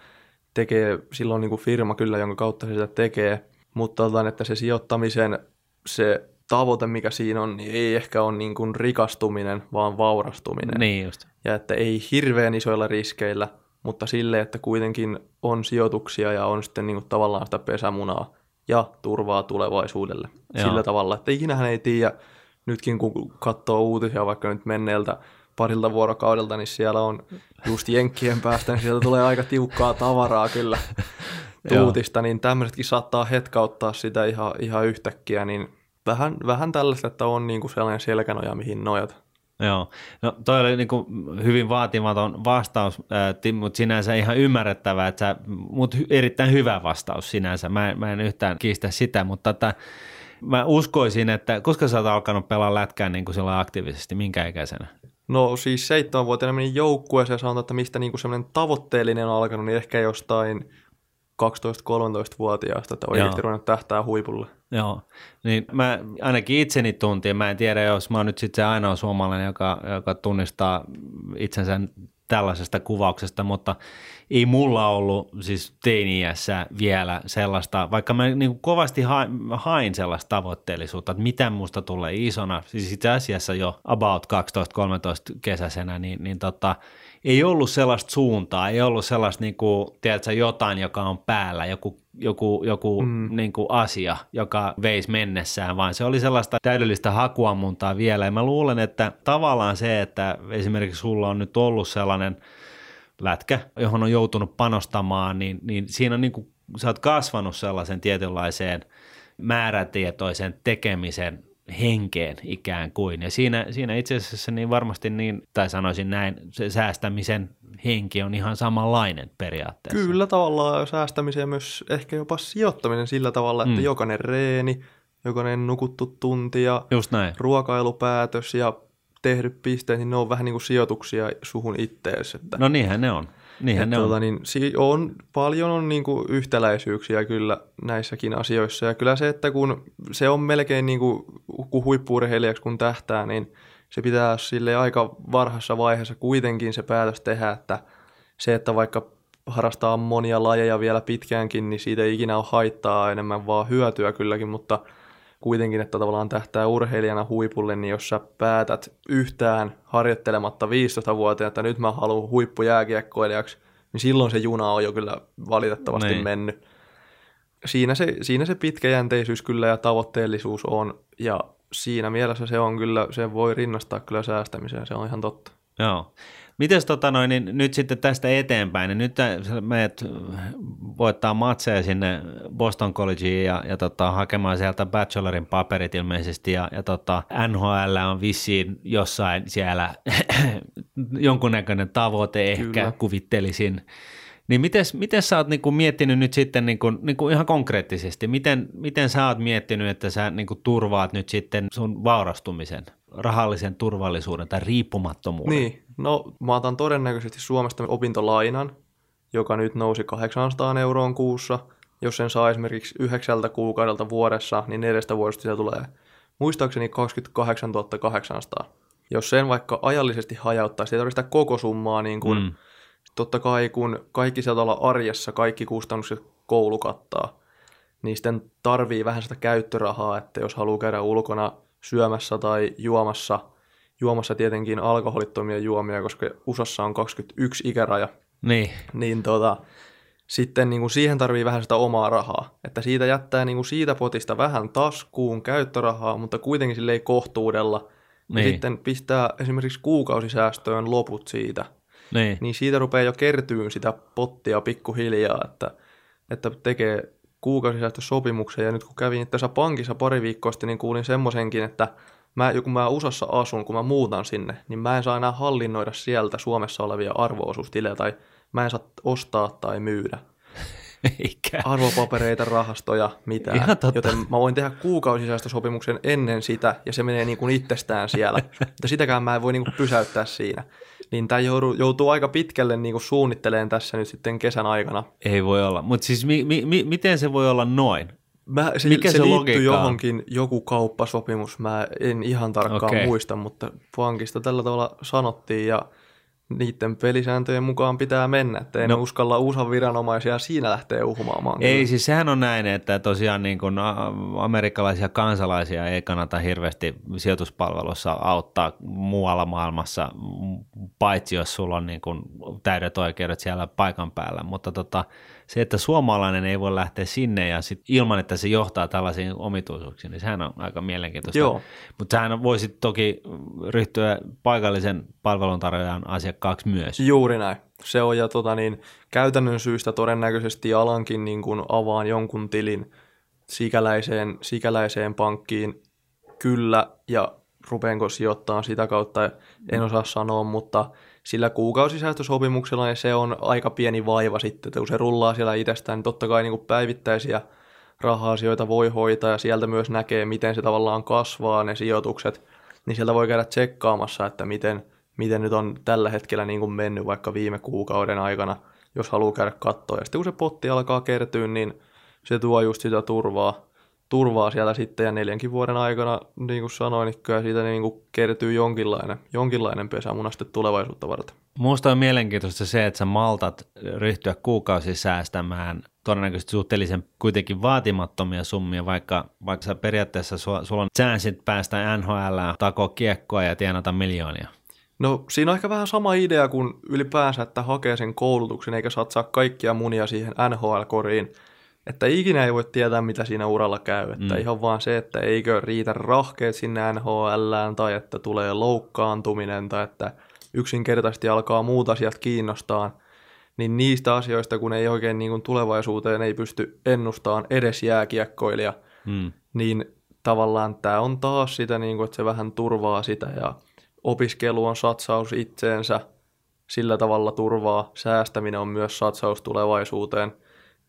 tekee silloin niin kuin firma kyllä, jonka kautta se sitä tekee, mutta tota, että se sijoittamisen se tavoite, mikä siinä on, niin ei ehkä ole niin kuin rikastuminen, vaan vaurastuminen. Niin just. Ja että ei hirveän isoilla riskeillä, mutta sille, että kuitenkin on sijoituksia ja on sitten niin kuin tavallaan sitä pesämunaa ja turvaa tulevaisuudelle. Joo. Sillä tavalla, että ikinähän ei tiedä, nytkin kun katsoo uutisia vaikka nyt menneeltä parilta vuorokaudelta, niin siellä on just jenkkien päästä, niin sieltä tulee aika tiukkaa tavaraa kyllä. (laughs) tuutista, niin tämmöisetkin saattaa hetkauttaa sitä ihan, ihan yhtäkkiä, niin vähän, vähän tällaista, että on niin kuin sellainen selkänoja, mihin nojata. Joo, no toi oli niin kuin hyvin vaatimaton vastaus, mutta sinänsä ihan ymmärrettävää, että sä, mut erittäin hyvä vastaus sinänsä, mä, en- mä en yhtään kiistä sitä, mutta että mä uskoisin, että koska sä oot alkanut pelaa lätkää niin kuin aktiivisesti, minkä ikäisenä? No siis seitsemänvuotiaana menin joukkueeseen ja sanotaan, että mistä niinku semmoinen tavoitteellinen on alkanut, niin ehkä jostain 12-13-vuotiaasta, että oikeasti ruvennut tähtää huipulle. Joo, niin mä ainakin itseni tuntin, mä en tiedä, jos mä oon nyt sitten se ainoa suomalainen, joka, joka tunnistaa itsensä tällaisesta kuvauksesta, mutta ei mulla ollut siis teini-iässä vielä sellaista, vaikka mä niin kovasti hain, hain sellaista tavoitteellisuutta, että mitä musta tulee isona, siis itse asiassa jo about 12-13 kesäisenä, niin, niin tota, ei ollut sellaista suuntaa, ei ollut sellaista niin kuin, tiedätkö, jotain, joka on päällä, joku, joku, joku mm. niin kuin asia, joka veisi mennessään, vaan se oli sellaista täydellistä hakuammuntaa vielä. Ja mä luulen, että tavallaan se, että esimerkiksi sulla on nyt ollut sellainen lätkä, johon on joutunut panostamaan, niin, niin siinä on niin kuin, sä oot kasvanut sellaisen tietynlaiseen määrätietoisen tekemisen henkeen ikään kuin. Ja siinä, siinä itse asiassa niin varmasti niin, tai sanoisin näin, se säästämisen henki on ihan samanlainen periaatteessa. Kyllä tavallaan säästämisen ja myös ehkä jopa sijoittaminen sillä tavalla, että Mm. jokainen reeni, jokainen nukuttu tunti ja Just näin. ruokailupäätös ja tehdyt pisteet, niin ne on vähän niin kuin sijoituksia suhun ittees. Että, No niinhän ne on. Niinhän ne että on. tota, niin, si- on, paljon on niin kuin yhtäläisyyksiä kyllä näissäkin asioissa. Ja kyllä se, että kun se on melkein niin kuin, kun huippuurheilijaksi kun tähtää, niin se pitää sille aika varhaisessa vaiheessa kuitenkin se päätös tehdä, että se, että vaikka harrastaa monia lajeja vielä pitkäänkin, niin siitä ei ikinä ole haittaa enemmän, vaan hyötyä kylläkin, mutta kuitenkin, että tavallaan tähtää urheilijana huipulle, niin jos sä päätät yhtään harjoittelematta 15-vuotiaana, että nyt mä haluan huippujääkiekkoilijaksi, niin silloin se juna on jo kyllä valitettavasti Niin. mennyt. Siinä se, siinä se pitkäjänteisyys kyllä ja tavoitteellisuus on, ja siinä mielessä se on kyllä, se voi rinnastaa kyllä säästämiseen, se on ihan totta. Joo. Mites tota noin, niin nyt sitten tästä eteenpäin, niin nyt sä meet voittaa matseja sinne Boston Collegeen ja, ja tota, hakemaan sieltä bachelorin paperit ilmeisesti ja, ja tota, NHL on vissiin jossain siellä (clears throat) jonkunnäköinen tavoite ehkä Kyllä. kuvittelisin. Niin miten, miten sä oot niinku miettinyt nyt sitten niinku, niinku ihan konkreettisesti, miten, miten sä oot miettinyt, että sä niinku turvaat nyt sitten sun vaurastumisen, rahallisen turvallisuuden tai riippumattomuuden? Niin, no mä otan todennäköisesti Suomesta opintolainan, joka nyt nousi 800 euroon kuussa. Jos sen saa esimerkiksi yhdeksältä kuukaudelta vuodessa, niin neljästä vuodesta sitä tulee muistaakseni 28 800. Jos sen vaikka ajallisesti hajauttaa, ei tarvitse sitä koko summaa, niin kun, mm. Totta kai kun kaikki sieltä olla arjessa, kaikki kustannukset koulu kattaa, niin sitten tarvii vähän sitä käyttörahaa, että jos haluaa käydä ulkona syömässä tai juomassa, juomassa tietenkin alkoholittomia juomia, koska USAssa on 21 ikäraja, Niin, niin tota, sitten niin kuin siihen tarvii vähän sitä omaa rahaa. Että siitä jättää niin kuin siitä potista vähän taskuun käyttörahaa, mutta kuitenkin sille ei kohtuudella. Ja Niin. sitten pistää esimerkiksi kuukausisäästöön loput siitä. Niin, Niin siitä rupeaa jo kertyyn sitä pottia pikkuhiljaa, että, että tekee kuukausisäästösopimuksen. Ja nyt kun kävin tässä pankissa pari viikkoa sitten, niin kuulin semmoisenkin, että mä, kun mä USAssa asun, kun mä muutan sinne, niin mä en saa enää hallinnoida sieltä Suomessa olevia arvoosuustilejä tai mä en saa ostaa tai myydä. (laughs) Eikä. arvopapereita, rahastoja, mitään. Ihan totta. Joten mä voin tehdä kuukausisäästösopimuksen ennen sitä, ja se menee niin kuin itsestään siellä. (laughs) Mutta sitäkään mä en voi niin kuin pysäyttää siinä. Niin tämä joutuu, aika pitkälle niin kuin suunnitteleen tässä nyt sitten kesän aikana. Ei voi olla. Mutta siis mi, mi, mi, miten se voi olla noin? Mä, se, Mikä se, se liittyy johonkin joku kauppasopimus, mä en ihan tarkkaan Okei. muista, mutta pankista tällä tavalla sanottiin ja niiden pelisääntöjen mukaan pitää mennä, että en No. uskalla uusan viranomaisia siinä lähteä uhmaamaan. Ei, kyllä. siis sehän on näin, että tosiaan niin kuin amerikkalaisia kansalaisia ei kannata hirveästi sijoituspalvelussa auttaa muualla maailmassa, paitsi jos sulla on niin kuin täydet oikeudet siellä paikan päällä. Mutta tota, se, että suomalainen ei voi lähteä sinne ja sit ilman, että se johtaa tällaisiin omituisuuksiin, niin sehän on aika mielenkiintoista. Joo. Mutta sehän voisit toki ryhtyä paikallisen palveluntarjoajan asiakkaaksi myös. Juuri näin. Se on ja tota, niin, käytännön syystä todennäköisesti alankin niin kuin avaan jonkun tilin sikäläiseen, sikäläiseen pankkiin kyllä ja rupeenko sijoittaa sitä kautta, en osaa sanoa, mutta sillä kuukausisäästösopimuksella niin se on aika pieni vaiva sitten, että kun se rullaa siellä itsestään, niin totta kai niin kuin päivittäisiä raha-asioita voi hoitaa ja sieltä myös näkee, miten se tavallaan kasvaa ne sijoitukset, niin sieltä voi käydä tsekkaamassa, että miten, miten nyt on tällä hetkellä niin kuin mennyt vaikka viime kuukauden aikana, jos haluaa käydä katsoa. Ja sitten kun se potti alkaa kertyä, niin se tuo just sitä turvaa, turvaa siellä sitten ja neljänkin vuoden aikana, niin kuin sanoin, niin kyllä siitä niin kuin kertyy jonkinlainen, jonkinlainen pesämuna sitten tulevaisuutta varten. Minusta on mielenkiintoista se, että sä maltat ryhtyä kuukausi säästämään todennäköisesti suhteellisen kuitenkin vaatimattomia summia, vaikka, vaikka sä periaatteessa sulla, sulla on chanssit päästä NHL, takoa kiekkoa ja tienata miljoonia. No siinä on ehkä vähän sama idea kuin ylipäänsä, että hakee sen koulutuksen eikä satsaa kaikkia munia siihen NHL-koriin. Että ikinä ei voi tietää, mitä siinä uralla käy. Että Mm. ihan vaan se, että eikö riitä rahkeet sinne NHLään tai että tulee loukkaantuminen tai että yksinkertaisesti alkaa muut asiat kiinnostaa. Niin niistä asioista, kun ei oikein niin kuin tulevaisuuteen ei pysty ennustamaan edes jääkiekkoilija, Hmm. niin tavallaan tämä on taas sitä, niin kuin, että se vähän turvaa sitä ja opiskelu on satsaus itseensä, sillä tavalla turvaa, säästäminen on myös satsaus tulevaisuuteen,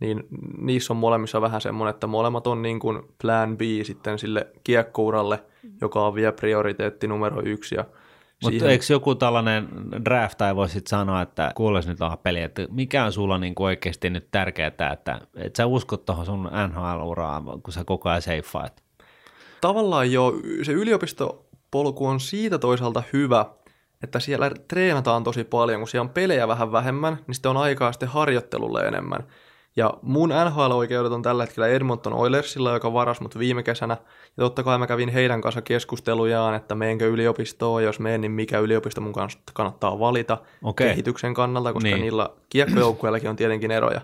niin niissä on molemmissa vähän semmoinen, että molemmat on niin kuin plan B sitten sille kiekkouralle, joka on vielä prioriteetti numero yksi. Ja Mutta siihen- eikö joku tällainen draft tai voisit sanoa, että kuules nyt peli, että mikä on sulla niinku oikeasti nyt tärkeää, että, että sä uskot tuohon sun NHL-uraan, kun sä koko ajan seiffaat? tavallaan jo se yliopistopolku on siitä toisaalta hyvä, että siellä treenataan tosi paljon, kun siellä on pelejä vähän vähemmän, niin sitten on aikaa sitten harjoittelulle enemmän. Ja mun NHL-oikeudet on tällä hetkellä Edmonton Oilersilla, joka varas mut viime kesänä. Ja totta kai mä kävin heidän kanssa keskustelujaan, että meenkö yliopistoon, jos meen, niin mikä yliopisto mun kanssa kannattaa valita Okei. kehityksen kannalta, koska niin. niillä kiekkojoukkueillakin on tietenkin eroja.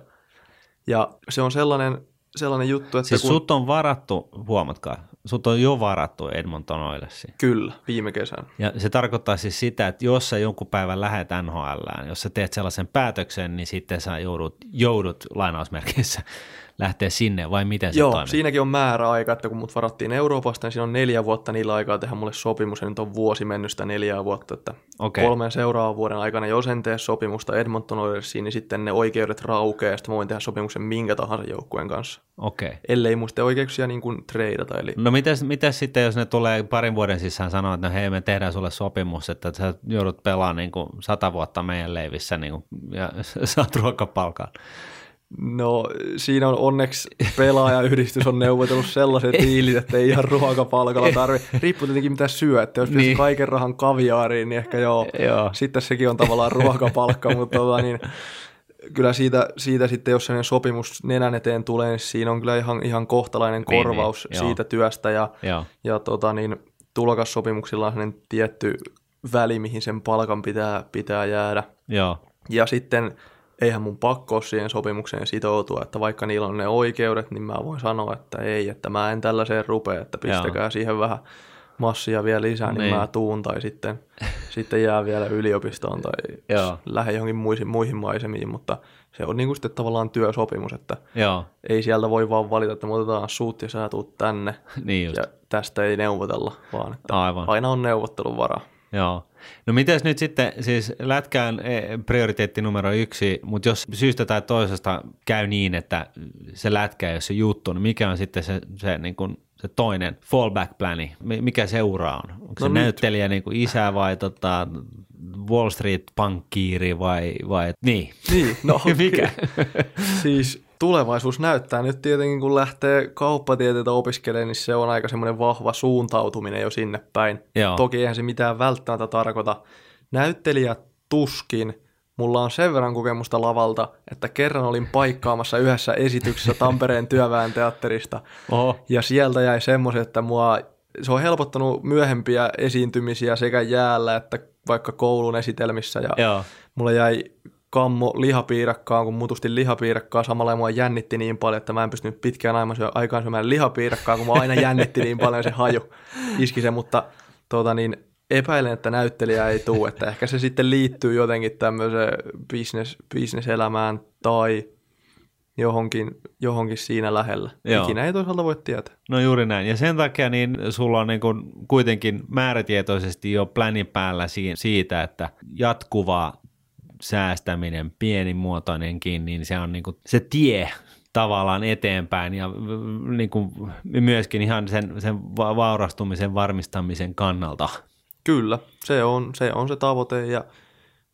Ja se on sellainen, sellainen juttu, että Siis kun... sut on varattu, huomatkaa, sut on jo varattu Edmonton Oilersiin. Kyllä, viime kesänä. Ja se tarkoittaa siis sitä, että jos sä jonkun päivän lähet NHLään, jos sä teet sellaisen päätöksen, niin sitten sä joudut, joudut lainausmerkeissä lähteä sinne, vai miten se Joo, toimii? siinäkin on määräaika, että kun mut varattiin Euroopasta, niin siinä on neljä vuotta niillä aikaa tehdä mulle sopimus, ja nyt on vuosi mennyt sitä neljää vuotta, että Okei. kolmen seuraavan vuoden aikana, jos en tee sopimusta Edmonton Oilersiin, niin sitten ne oikeudet raukeaa, ja sitten mä voin tehdä sopimuksen minkä tahansa joukkueen kanssa. Okei. Okay. Ellei muista oikeuksia niin kuin treidata, eli No mitäs, mitäs sitten, jos ne tulee parin vuoden sisään sanoa, että no hei, me tehdään sulle sopimus, että sä joudut pelaamaan niin kuin sata vuotta meidän leivissä niin kuin, ja (laughs) saat ruokapalkan. No siinä on onneksi pelaajayhdistys on neuvotellut sellaiset diilit, että ei ihan ruokapalkalla tarvitse. Riippuu tietenkin mitä syö, että jos niin. Niin. kaiken rahan kaviaariin, niin ehkä joo. Joo. Sitten sekin on tavallaan ruokapalkka, (laughs) mutta tota, niin, kyllä siitä, siitä sitten, jos sellainen sopimus nenän eteen tulee, niin siinä on kyllä ihan, ihan kohtalainen Niin, korvaus niin, joo. siitä työstä ja, Joo. ja tota, niin, tulokassopimuksilla on sellainen tietty väli, mihin sen palkan pitää, pitää jäädä. Joo. Ja sitten eihän mun pakko siihen sopimukseen sitoutua, että vaikka niillä on ne oikeudet, niin mä voin sanoa, että ei, että mä en tällaiseen rupea, että pistäkää Joo. siihen vähän massia vielä lisää, niin, Niin. mä tuun tai sitten, (laughs) sitten jää vielä yliopistoon tai Joo. lähde johonkin muihin, muihin maisemiin, mutta se on niin kuin sitten tavallaan työsopimus, että Joo. ei sieltä voi vaan valita, että me otetaan suut ja sä tuut tänne Niin just. ja tästä ei neuvotella, vaan että Aivan. aina on neuvottelun varaa. Joo. No mitäs nyt sitten, siis lätkään e, prioriteetti numero yksi, mutta jos syystä tai toisesta käy niin, että se lätkä ei ole se juttu, niin mikä on sitten se, se, niin kuin, se toinen fallback-pläni? Mikä seuraa on? Onko no se nyt. näyttelijä niin kuin isä vai tota, Wall Street-pankkiiri vai, vai niin? Niin, no (laughs) mikä? (laughs) siis tulevaisuus näyttää nyt tietenkin, kun lähtee kauppatieteitä opiskelemaan, niin se on aika semmoinen vahva suuntautuminen jo sinne päin. Joo. Toki eihän se mitään välttämättä tarkoita. Näyttelijä tuskin. Mulla on sen verran kokemusta lavalta, että kerran olin paikkaamassa yhdessä esityksessä Tampereen työväen teatterista. Oho. Ja sieltä jäi semmoisen, että mua, se on helpottanut myöhempiä esiintymisiä sekä jäällä että vaikka koulun esitelmissä. Ja Joo. mulla jäi kammo lihapiirakkaan, kun mutusti lihapiirakkaa. Samalla mua jännitti niin paljon, että mä en pystynyt pitkään aikaan syömään lihapiirakkaa, kun mä aina jännitti niin paljon se haju iski se, mutta tuota, niin, epäilen, että näyttelijä ei tule, että ehkä se sitten liittyy jotenkin tämmöiseen business, business-elämään tai johonkin, johonkin siinä lähellä. Joo. Ikinä ei toisaalta voi tietää. No juuri näin. Ja sen takia niin sulla on niin kuin kuitenkin määrätietoisesti jo pläni päällä siitä, että jatkuvaa säästäminen, pienimuotoinenkin, niin se on niin kuin se tie tavallaan eteenpäin ja niin kuin myöskin ihan sen, sen vaurastumisen varmistamisen kannalta. Kyllä, se on, se on se tavoite ja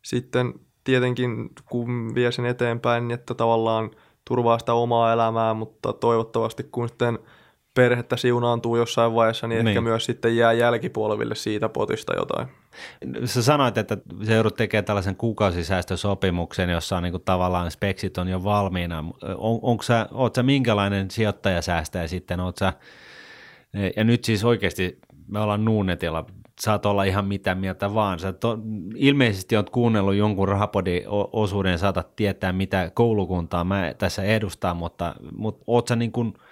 sitten tietenkin kun vie sen eteenpäin, niin että tavallaan turvaa sitä omaa elämää, mutta toivottavasti kun sitten – perhettä siunaantuu jossain vaiheessa, niin, niin ehkä myös sitten jää jälkipolville siitä potista jotain. Sä sanoit, että se joudut tekemään tällaisen kuukausisäästösopimuksen, jossa on niin kuin tavallaan speksit on jo valmiina. On, onko sä, oot sä minkälainen sijoittajasäästäjä sitten? Oot sä, ja nyt siis oikeasti me ollaan Nuunetilla, saat olla ihan mitä mieltä vaan. Sä to, ilmeisesti oot kuunnellut jonkun rahapodin osuuden, saatat tietää mitä koulukuntaa mä tässä edustan, mutta, mutta oot sä niin kuin –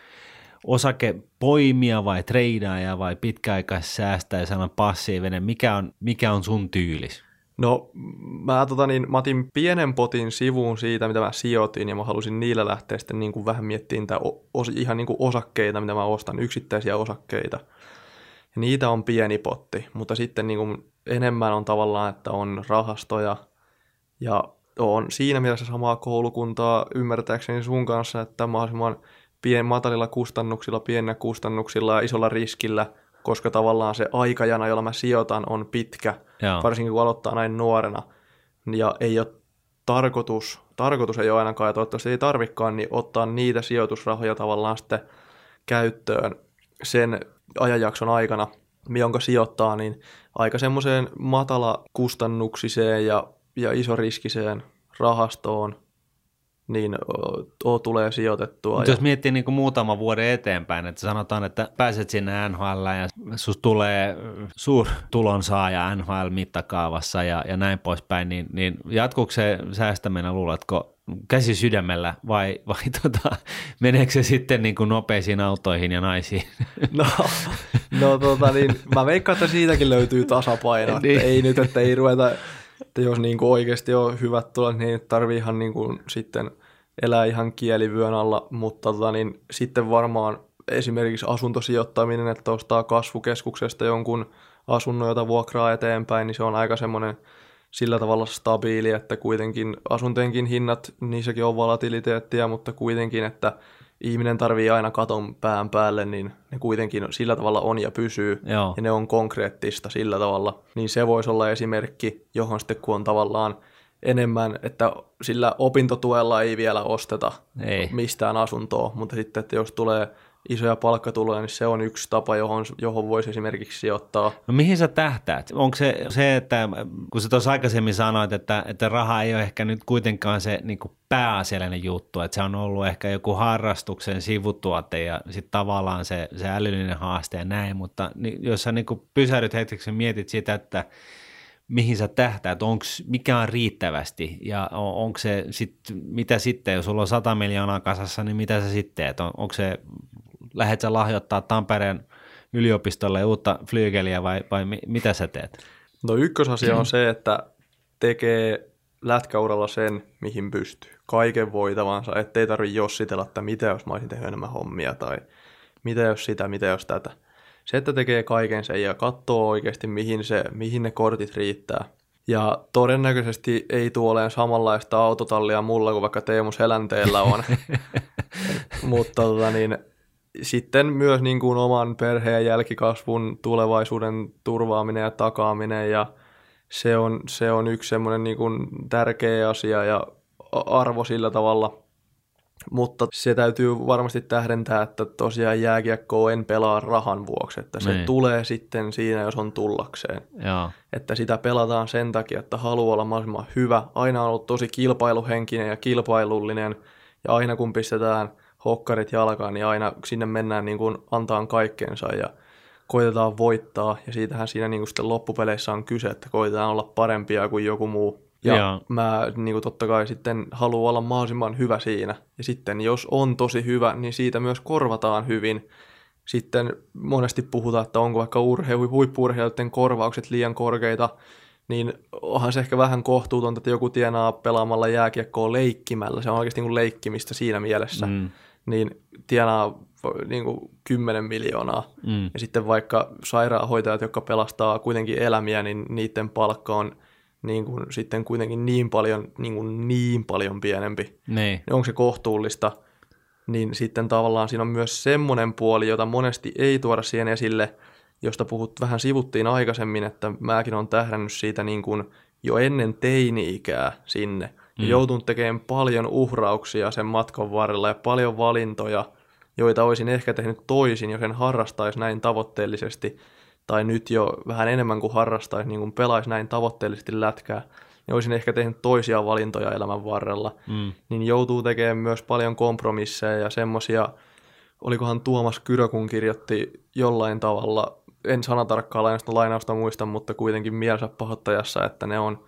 osakepoimia vai treidaaja vai pitkäaikaissäästäjä, sanon passiivinen, mikä on, mikä on sun tyylis? No mä, tota niin, mä otin pienen potin sivuun siitä, mitä mä sijoitin, ja mä halusin niillä lähteä sitten niin kuin vähän miettimään niitä os, ihan niin kuin osakkeita, mitä mä ostan, yksittäisiä osakkeita. Ja niitä on pieni potti, mutta sitten niin kuin enemmän on tavallaan, että on rahastoja, ja on siinä mielessä samaa koulukuntaa ymmärtääkseni sun kanssa, että mahdollisimman pien, matalilla kustannuksilla, pienillä kustannuksilla ja isolla riskillä, koska tavallaan se aikajana, jolla mä sijoitan, on pitkä, Joo. varsinkin kun aloittaa näin nuorena. Ja ei ole tarkoitus, tarkoitus ei ole ainakaan, ja toivottavasti ei tarvikaan, niin ottaa niitä sijoitusrahoja tavallaan sitten käyttöön sen ajanjakson aikana, jonka sijoittaa, niin aika semmoiseen matala kustannuksiseen ja, ja isoriskiseen rahastoon, niin o, tulee sijoitettua. Mutta ja... jos miettii niin kuin muutama vuoden eteenpäin, että sanotaan, että pääset sinne NHL ja sus tulee suurtulonsaaja NHL-mittakaavassa ja, ja näin poispäin, niin, niin jatkuuko se säästäminen, luuletko, käsi sydämellä vai, vai tota, meneekö se sitten niin kuin nopeisiin autoihin ja naisiin? No, no tota niin, mä veikkaan, että siitäkin löytyy tasapaino. niin. Ei nyt, että ei ruveta että jos niin kuin oikeasti on hyvät tulot, niin tarvii ihan niin kuin sitten elää ihan kielivyön alla, mutta tota, niin sitten varmaan esimerkiksi asuntosijoittaminen, että ostaa kasvukeskuksesta jonkun asunnon, jota vuokraa eteenpäin, niin se on aika semmoinen sillä tavalla stabiili, että kuitenkin asuntojenkin hinnat, niissäkin on volatiliteettia, mutta kuitenkin, että ihminen tarvii aina katon pään päälle, niin ne kuitenkin sillä tavalla on ja pysyy, Joo. ja ne on konkreettista sillä tavalla, niin se voisi olla esimerkki, johon sitten kun on tavallaan enemmän, että sillä opintotuella ei vielä osteta ei. mistään asuntoa, mutta sitten, että jos tulee isoja palkkatuloja, niin se on yksi tapa, johon, johon voisi esimerkiksi sijoittaa. No mihin sä tähtäät? Onko se se, että kun sä tuossa aikaisemmin sanoit, että, että raha ei ole ehkä nyt kuitenkaan se niin kuin pääasiallinen juttu, että se on ollut ehkä joku harrastuksen sivutuote ja sitten tavallaan se, se älyllinen haaste ja näin, mutta niin, jos sä niin kuin pysähdyt hetkeksi ja mietit sitä, että mihin sä tähtäät, onko mikä on riittävästi ja on, onko se sit, mitä sitten, jos sulla on 100 miljoonaa kasassa, niin mitä sä sitten on, onko se lähdet sä lahjoittaa Tampereen yliopistolle uutta flygeliä vai, vai mitä sä teet? No ykkösasia on se, että tekee lätkäuralla sen, mihin pystyy. Kaiken voitavansa, ettei tarvi jossitella, että mitä jos mä olisin tehnyt enemmän hommia tai mitä jos sitä, mitä jos tätä. se, että tekee kaiken sen ja katsoo oikeasti, mihin, se, mihin ne kortit riittää. Ja todennäköisesti ei tule olemaan samanlaista autotallia mulla kuin vaikka Teemu Selänteellä on. (laughs) Mutta tota, niin, sitten myös niin kuin oman perheen jälkikasvun tulevaisuuden turvaaminen ja takaaminen ja se on, se on yksi semmoinen niin kuin tärkeä asia ja arvo sillä tavalla. Mutta se täytyy varmasti tähdentää, että tosiaan jääkiekkoa en pelaa rahan vuoksi, että se niin. tulee sitten siinä, jos on tullakseen. Joo. Että sitä pelataan sen takia, että haluaa olla mahdollisimman hyvä. Aina on ollut tosi kilpailuhenkinen ja kilpailullinen ja aina kun pistetään – hokkarit jalkaan, niin aina sinne mennään niin kuin antaa kaikkeensa ja koitetaan voittaa. Ja siitähän siinä niin kuin sitten loppupeleissä on kyse, että koitetaan olla parempia kuin joku muu. Ja Joo. mä niin kuin totta kai sitten haluan olla mahdollisimman hyvä siinä. Ja sitten jos on tosi hyvä, niin siitä myös korvataan hyvin. Sitten monesti puhutaan, että onko vaikka urheilu, huippuurheilijoiden korvaukset liian korkeita, niin onhan se ehkä vähän kohtuutonta, että joku tienaa pelaamalla jääkiekkoa leikkimällä. Se on oikeasti niin kuin leikkimistä siinä mielessä. Mm niin tienaa niin kuin 10 miljoonaa. Mm. Ja sitten vaikka sairaanhoitajat, jotka pelastaa kuitenkin elämiä, niin niiden palkka on niin kuin sitten kuitenkin niin paljon, niin, kuin niin paljon pienempi. Niin. niin onko se kohtuullista? Niin sitten tavallaan siinä on myös semmoinen puoli, jota monesti ei tuoda siihen esille, josta puhut vähän sivuttiin aikaisemmin, että mäkin olen tähdännyt siitä niin kuin jo ennen teini-ikää sinne – mm. joutunut tekemään paljon uhrauksia sen matkan varrella ja paljon valintoja, joita olisin ehkä tehnyt toisin, jos en harrastaisi näin tavoitteellisesti, tai nyt jo vähän enemmän kuin harrastaisi, niin kuin pelaisi näin tavoitteellisesti lätkää, niin olisin ehkä tehnyt toisia valintoja elämän varrella, mm. niin joutuu tekemään myös paljon kompromisseja ja semmoisia, olikohan Tuomas Kyrö, kun kirjoitti jollain tavalla, en sanatarkkaa lainausta, lainausta muista, mutta kuitenkin mielensä pahoittajassa, että ne on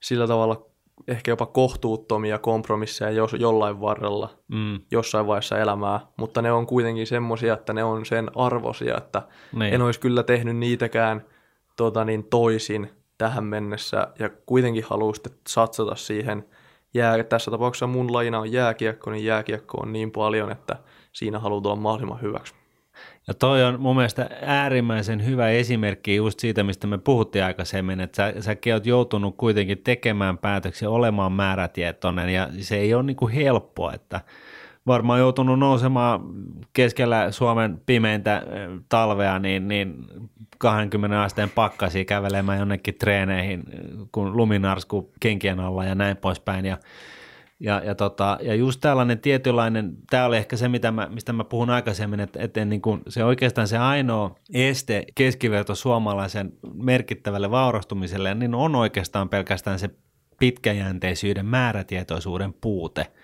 sillä tavalla ehkä jopa kohtuuttomia kompromisseja jos, jollain varrella mm. jossain vaiheessa elämää, mutta ne on kuitenkin semmoisia, että ne on sen arvosia, että niin. en olisi kyllä tehnyt niitäkään tota niin, toisin tähän mennessä ja kuitenkin haluaisin satsata siihen. Jää, tässä tapauksessa mun lajina on jääkiekko, niin jääkiekko on niin paljon, että siinä haluaa olla mahdollisimman hyväksi. Ja toi on mun mielestä äärimmäisen hyvä esimerkki just siitä, mistä me puhuttiin aikaisemmin, että sä, säkin oot joutunut kuitenkin tekemään päätöksiä, olemaan määrätietoinen ja se ei ole niin kuin helppoa, että varmaan joutunut nousemaan keskellä Suomen pimeintä eh, talvea, niin, niin 20 asteen pakkasi kävelemään jonnekin treeneihin, kun luminarsku kenkien alla ja näin poispäin. Ja ja, ja, tota, ja just tällainen tietynlainen, tämä oli ehkä se, mitä mä, mistä mä puhun aikaisemmin, että, että niin kuin se oikeastaan se ainoa este keskiverto suomalaisen merkittävälle vaurastumiselle, niin on oikeastaan pelkästään se pitkäjänteisyyden määrätietoisuuden puute –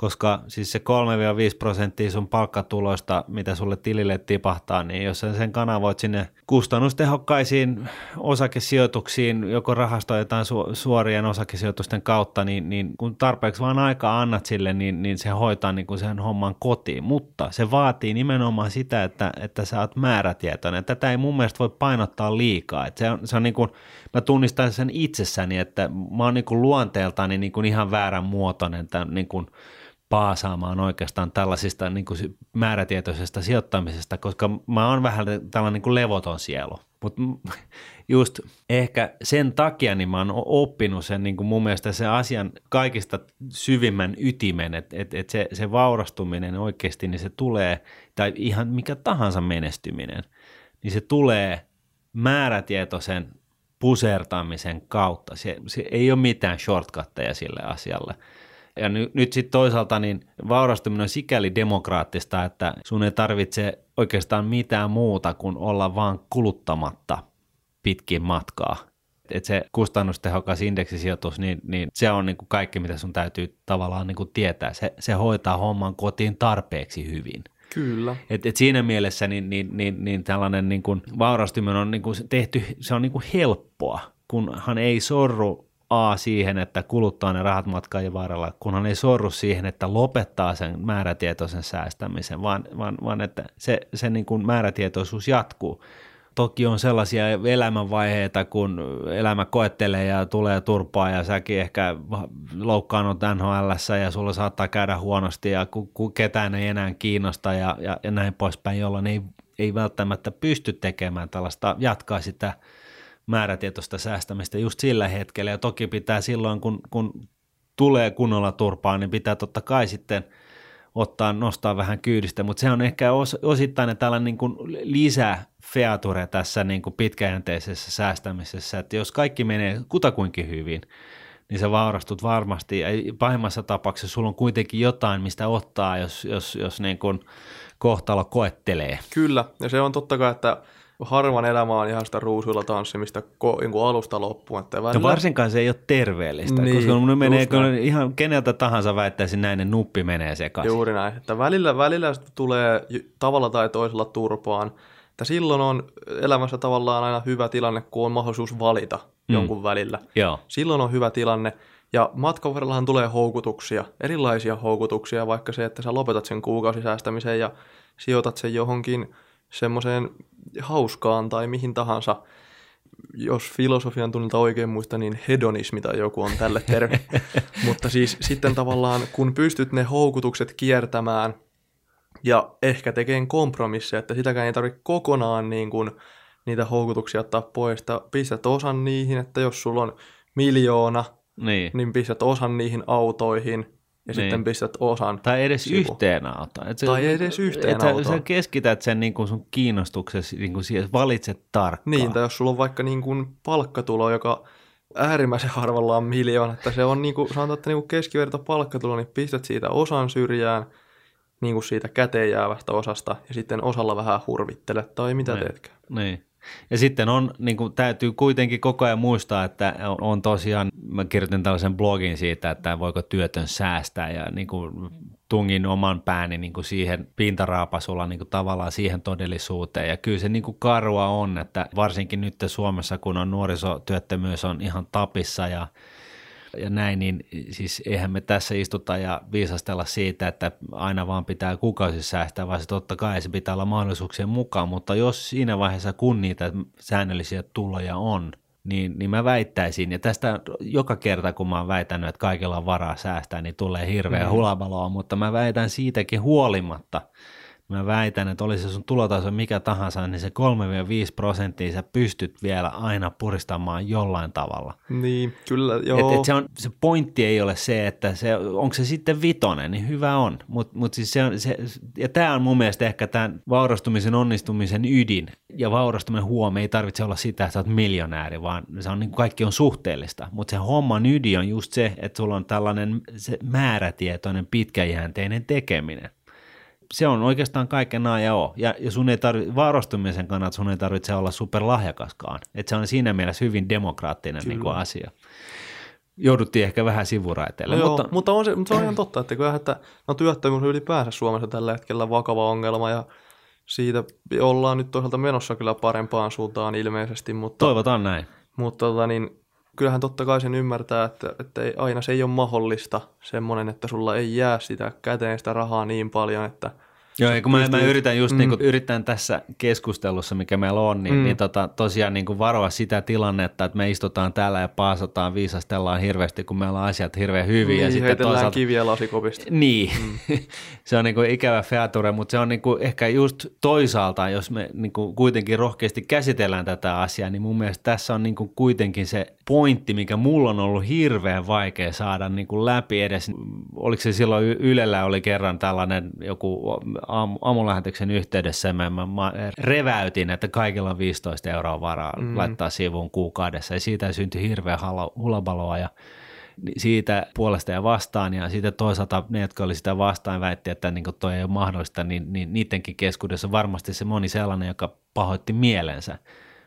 koska siis se 3-5 prosenttia sun palkkatuloista, mitä sulle tilille tipahtaa, niin jos sä sen kanavoit sinne kustannustehokkaisiin osakesijoituksiin, joko rahastoitetaan su- suorien osakesijoitusten kautta, niin, niin kun tarpeeksi vaan aikaa annat sille, niin, niin se hoitaa niin kuin sen homman kotiin, mutta se vaatii nimenomaan sitä, että, että sä oot määrätietoinen. Tätä ei mun mielestä voi painottaa liikaa. että se on, se on niin kuin, mä tunnistan sen itsessäni, että mä oon niin kuin luonteeltani niin kuin ihan väärän muotoinen, tämän niin kuin paasaamaan oikeastaan tällaisista niin kuin määrätietoisesta sijoittamisesta, koska mä oon vähän tällainen niin kuin levoton sielu. Mutta (laughs) just ehkä sen takia niin mä oon oppinut sen niin kuin mun mielestä se asian kaikista syvimmän ytimen, että et, et se, se vaurastuminen oikeasti, niin se tulee, tai ihan mikä tahansa menestyminen, niin se tulee määrätietoisen pusertamisen kautta. Se, se ei ole mitään shortcutteja sille asialle – ja ny, nyt sitten toisaalta niin vaurastuminen on sikäli demokraattista, että sun ei tarvitse oikeastaan mitään muuta kuin olla vaan kuluttamatta pitkin matkaa. Et se kustannustehokas indeksisijoitus, niin, niin se on niin kuin kaikki, mitä sun täytyy tavallaan niin kuin tietää. Se, se hoitaa homman kotiin tarpeeksi hyvin. Kyllä. Et, et siinä mielessä niin, niin, niin, niin tällainen niin kuin vaurastuminen on niin kuin tehty, se on niin kuin helppoa, kunhan ei sorru A siihen, että kuluttaa ne rahat matkaajien varrella, kunhan ei sorru siihen, että lopettaa sen määrätietoisen säästämisen, vaan, vaan, vaan että se, se niin kuin määrätietoisuus jatkuu. Toki on sellaisia elämänvaiheita, kun elämä koettelee ja tulee turpaa ja säkin ehkä loukkaannut NHL ja sulla saattaa käydä huonosti ja ku, ku ketään ei enää kiinnosta ja, ja, ja näin poispäin, jolloin ei, ei välttämättä pysty tekemään tällaista, jatkaa sitä määrätietoista säästämistä just sillä hetkellä. Ja toki pitää silloin, kun, kun tulee kunnolla turpaa, niin pitää totta kai sitten ottaa, nostaa vähän kyydistä, mutta se on ehkä os, osittain tällainen niin kuin lisäfeature tässä niin kuin pitkäjänteisessä säästämisessä, että jos kaikki menee kutakuinkin hyvin, niin sä vaurastut varmasti. Ja pahimmassa tapauksessa sulla on kuitenkin jotain, mistä ottaa, jos, jos, jos niin kuin kohtalo koettelee. Kyllä, ja se on totta kai, että harvan elämä on ihan sitä ruusuilla tanssimista ko, niin alusta loppuun. Että välillä... No varsinkaan se ei ole terveellistä, niin, koska mun menee, kun ihan keneltä tahansa väittäisi näin, niin nuppi menee sekaisin. Juuri näin, että välillä, välillä tulee tavalla tai toisella turpaan, että silloin on elämässä tavallaan aina hyvä tilanne, kun on mahdollisuus valita mm. jonkun välillä. Joo. Silloin on hyvä tilanne, ja matkan varrellahan tulee houkutuksia, erilaisia houkutuksia, vaikka se, että sä lopetat sen kuukausisäästämisen ja sijoitat sen johonkin semmoiseen hauskaan tai mihin tahansa, jos filosofian tunnilta oikein muista, niin hedonismi tai joku on tälle terve. (laughs) Mutta siis sitten tavallaan, kun pystyt ne houkutukset kiertämään ja ehkä tekemään kompromisseja, että sitäkään ei tarvitse kokonaan niin kuin niitä houkutuksia ottaa pois, että pistät osan niihin, että jos sulla on miljoona, niin, niin pistät osan niihin autoihin – ja niin. sitten pistät osan. Tai edes sivu. yhteen autoon. Et se, tai edes yhteen että autoon. Sä keskität sen niin kuin sun kiinnostuksesi niin kuin siihen, valitset tarkkaan. Niin, tai jos sulla on vaikka niin kuin palkkatulo, joka äärimmäisen harvalla on miljoona, että se on niin kuin, sanotaan, että niin kuin keskiverto palkkatulo, niin pistät siitä osan syrjään, niin kuin siitä käteen jäävästä osasta, ja sitten osalla vähän hurvittele, tai mitä niin. teetkään. Niin. Ja sitten on, niin kuin, täytyy kuitenkin koko ajan muistaa, että on tosiaan, mä kirjoitin tällaisen blogin siitä, että voiko työtön säästää ja niin kuin, tungin oman pääni niin kuin siihen pintaraapasulla niin kuin tavallaan siihen todellisuuteen. Ja kyllä se niin kuin karua on, että varsinkin nyt Suomessa, kun on nuorisotyöttömyys on ihan tapissa ja ja näin, niin siis eihän me tässä istuta ja viisastella siitä, että aina vaan pitää kuukausi säästää, vaan se totta kai se pitää olla mahdollisuuksien mukaan, mutta jos siinä vaiheessa, kun niitä säännöllisiä tuloja on, niin, niin mä väittäisin, ja tästä joka kerta kun mä oon väitänyt, että kaikilla on varaa säästää, niin tulee hirveä mm. hulabaloa, mutta mä väitän siitäkin huolimatta – Mä väitän, että olisi sun tulotaso mikä tahansa, niin se 3-5 prosenttia sä pystyt vielä aina puristamaan jollain tavalla. Niin, kyllä, joo. Et, et se, on, se pointti ei ole se, että se, onko se sitten vitonen, niin hyvä on. Mut, mut siis se on, se, ja tämä on mun mielestä ehkä tämän vaurastumisen onnistumisen ydin. Ja vaurastuminen huomioon ei tarvitse olla sitä, että sä oot miljonääri, vaan se on niin kaikki on suhteellista. Mutta se homman ydin on just se, että sulla on tällainen se määrätietoinen pitkäjänteinen tekeminen se on oikeastaan kaiken A ja O. Ja, ja sun ei tarvitse, varustumisen kannalta sun ei tarvitse olla superlahjakaskaan. Että se on siinä mielessä hyvin demokraattinen niin kuin asia. Jouduttiin ehkä vähän sivuraiteille. No mutta, joo, mutta, on se, mutta se on ihan totta, että, kyllä, että no, työttömyys on ylipäänsä Suomessa tällä hetkellä vakava ongelma ja siitä ollaan nyt toisaalta menossa kyllä parempaan suuntaan ilmeisesti. Mutta, Toivotaan näin. Mutta tota, niin, kyllähän totta kai sen ymmärtää, että, että ei, aina se ei ole mahdollista semmoinen, että sulla ei jää sitä käteen sitä rahaa niin paljon, että – Joo, kun mä, mä yritän just mm. niin kuin, yritän tässä keskustelussa, mikä meillä on, niin, mm. niin tota, tosiaan niin kuin varoa sitä tilannetta, että me istutaan täällä ja paasataan, viisastellaan hirveästi, kun meillä on asiat hirveän hyvin. Niin, ja sitten toisaalta... kiviä lasikopista. Niin, mm. (laughs) se on niin kuin ikävä feature, mutta se on niin kuin ehkä just toisaalta, jos me niin kuin kuitenkin rohkeasti käsitellään tätä asiaa, niin mun mielestä tässä on niin kuin kuitenkin se pointti, mikä mulla on ollut hirveän vaikea saada niin kuin läpi edes. Oliko se silloin Ylellä oli kerran tällainen joku aamulähetyksen yhteydessä mä, mä, mä reväytin, että kaikilla on 15 euroa varaa mm. laittaa sivuun kuukaudessa. Ja siitä syntyi hirveä hulabaloa ja siitä puolesta ja vastaan. Ja sitten toisaalta ne, jotka oli sitä vastaan väitti, että niin toi ei ole mahdollista, niin, niin niidenkin keskuudessa varmasti se moni sellainen, joka pahoitti mielensä,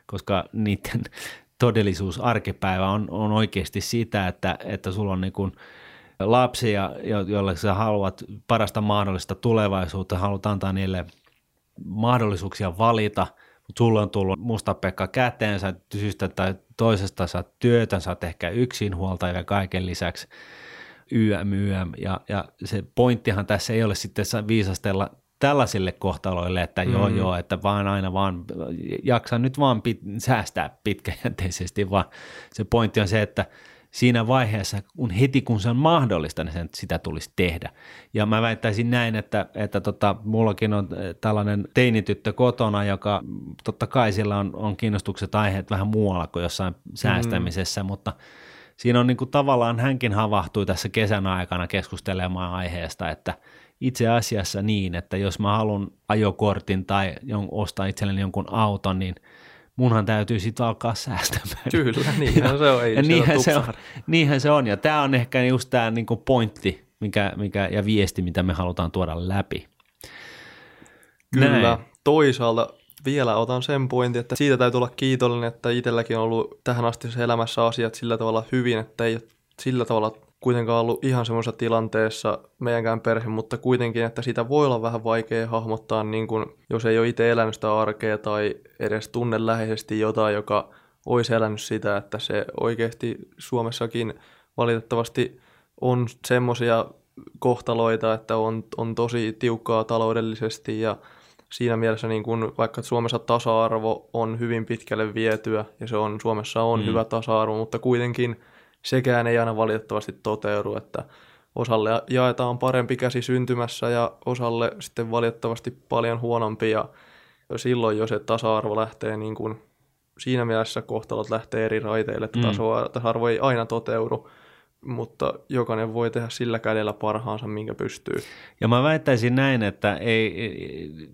koska niiden (laughs) todellisuus arkipäivä on, on oikeasti sitä, että, että sulla on niin kuin – lapsia, joille sä haluat parasta mahdollista tulevaisuutta, haluat antaa niille mahdollisuuksia valita, mutta sulle on tullut musta pekka käteen, sä syystä tai toisesta saat työtä, sä oot ehkä yksinhuolta ja kaiken lisäksi YM, YM. Ja, ja se pointtihan tässä ei ole sitten viisastella tällaisille kohtaloille, että joo mm. joo, että vaan aina vaan jaksa nyt vaan pit, säästää pitkäjänteisesti, vaan se pointti on se, että siinä vaiheessa, kun heti kun se on mahdollista, niin sen, sitä tulisi tehdä. Ja mä väittäisin näin, että, että tota, mullakin on eh, tällainen teinityttö kotona, joka totta kai sillä on, on kiinnostukset aiheet vähän muualla kuin jossain säästämisessä, mm. mutta siinä on niin kuin tavallaan hänkin havahtui tässä kesän aikana keskustelemaan aiheesta, että itse asiassa niin, että jos mä haluan ajokortin tai ostaa itselleni jonkun auton, niin – munhan täytyy sitten alkaa säästämään. Kyllä, (laughs) niinhän se on. Ei ja niinhän, se on niinhän se on. Ja tämä on ehkä just tämä niinku pointti mikä, mikä, ja viesti, mitä me halutaan tuoda läpi. Kyllä. Näin. Toisaalta vielä otan sen pointin, että siitä täytyy olla kiitollinen, että itselläkin on ollut tähän asti elämässä asiat sillä tavalla hyvin, että ei ole sillä tavalla kuitenkaan ollut ihan semmoisessa tilanteessa meidänkään perhe, mutta kuitenkin, että sitä voi olla vähän vaikea hahmottaa, niin kuin, jos ei ole itse elänyt sitä arkea tai edes tunne läheisesti jotain, joka olisi elänyt sitä, että se oikeasti Suomessakin valitettavasti on semmoisia kohtaloita, että on, on tosi tiukkaa taloudellisesti ja siinä mielessä niin kun, vaikka Suomessa tasa-arvo on hyvin pitkälle vietyä ja se on Suomessa on mm. hyvä tasa-arvo, mutta kuitenkin – sekään ei aina valitettavasti toteudu, että osalle jaetaan parempi käsi syntymässä ja osalle sitten valitettavasti paljon huonompi ja silloin jo se tasa-arvo lähtee niin kuin siinä mielessä kohtalot lähtee eri raiteille, että mm. tasa-arvo ei aina toteudu, mutta jokainen voi tehdä sillä kädellä parhaansa, minkä pystyy. Ja mä väittäisin näin, että ei,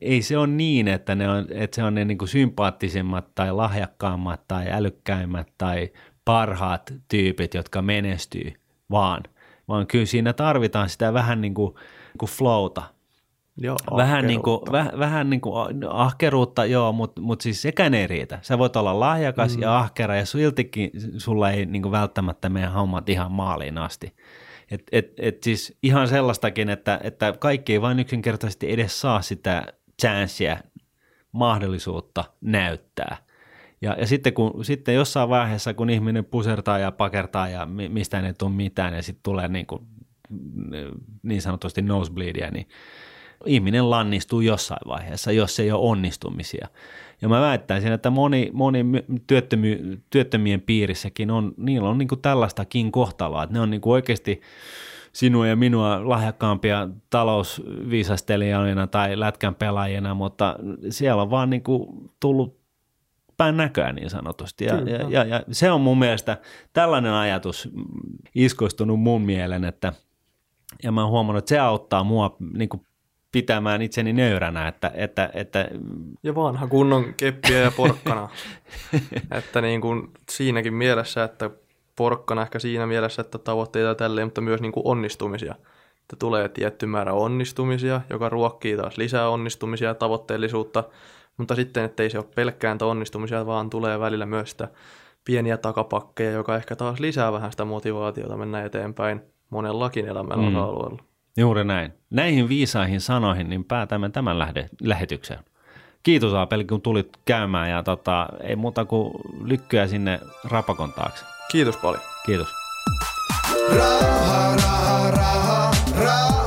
ei se ole niin, että, ne on, että se on ne niin kuin sympaattisimmat tai lahjakkaammat tai älykkäimmät tai parhaat tyypit, jotka menestyy, vaan, vaan kyllä siinä tarvitaan sitä vähän niin kuin, niin kuin flowta. Joo, vähän niin kuin, väh, vähän niin kuin ahkeruutta, joo, mutta mut siis sekään ei riitä. Sä voit olla lahjakas mm. ja ahkera ja siltikin sulla ei niin kuin välttämättä meidän hommat ihan maaliin asti. Et, et, et siis ihan sellaistakin, että, että kaikki ei vain yksinkertaisesti edes saa sitä chanssia, mahdollisuutta näyttää. Ja, ja sitten, kun, sitten jossain vaiheessa, kun ihminen pusertaa ja pakertaa ja mistä ei tule mitään ja sitten tulee niin, kuin, niin sanotusti nosebleedia, niin ihminen lannistuu jossain vaiheessa, jos ei ole onnistumisia. Ja mä väittäisin, että moni, moni työttömy, työttömien piirissäkin on, niillä on niin kuin tällaistakin kohtaloa, että ne on niin kuin oikeasti sinua ja minua lahjakkaampia talousviisastelijoina tai lätkän pelaajina, mutta siellä on vaan niin kuin tullut päin näköä niin sanotusti. Ja, ja, ja, ja se on mun mielestä tällainen ajatus iskoistunut mun mielen, että ja mä oon huomannut, että se auttaa mua niin kuin pitämään itseni nöyränä. Että, että, että... Ja vanha kunnon keppiä ja porkkana. (laughs) että niin kuin siinäkin mielessä, että porkkana ehkä siinä mielessä, että tavoitteita tälleen, mutta myös niin kuin onnistumisia. Että tulee tietty määrä onnistumisia, joka ruokkii taas lisää onnistumisia ja tavoitteellisuutta – mutta sitten, ettei se ole pelkkään onnistumisia, vaan tulee välillä myös sitä pieniä takapakkeja, joka ehkä taas lisää vähän sitä motivaatiota mennä eteenpäin monellakin elämän mm. osa-alueella. Juuri näin. Näihin viisaihin sanoihin niin päätämme tämän lähde- lähetyksen. Kiitos Aapeli, kun tulit käymään ja tota, ei muuta kuin lykkyä sinne rapakon taakse. Kiitos paljon. Kiitos. Raha, raha, raha, raha,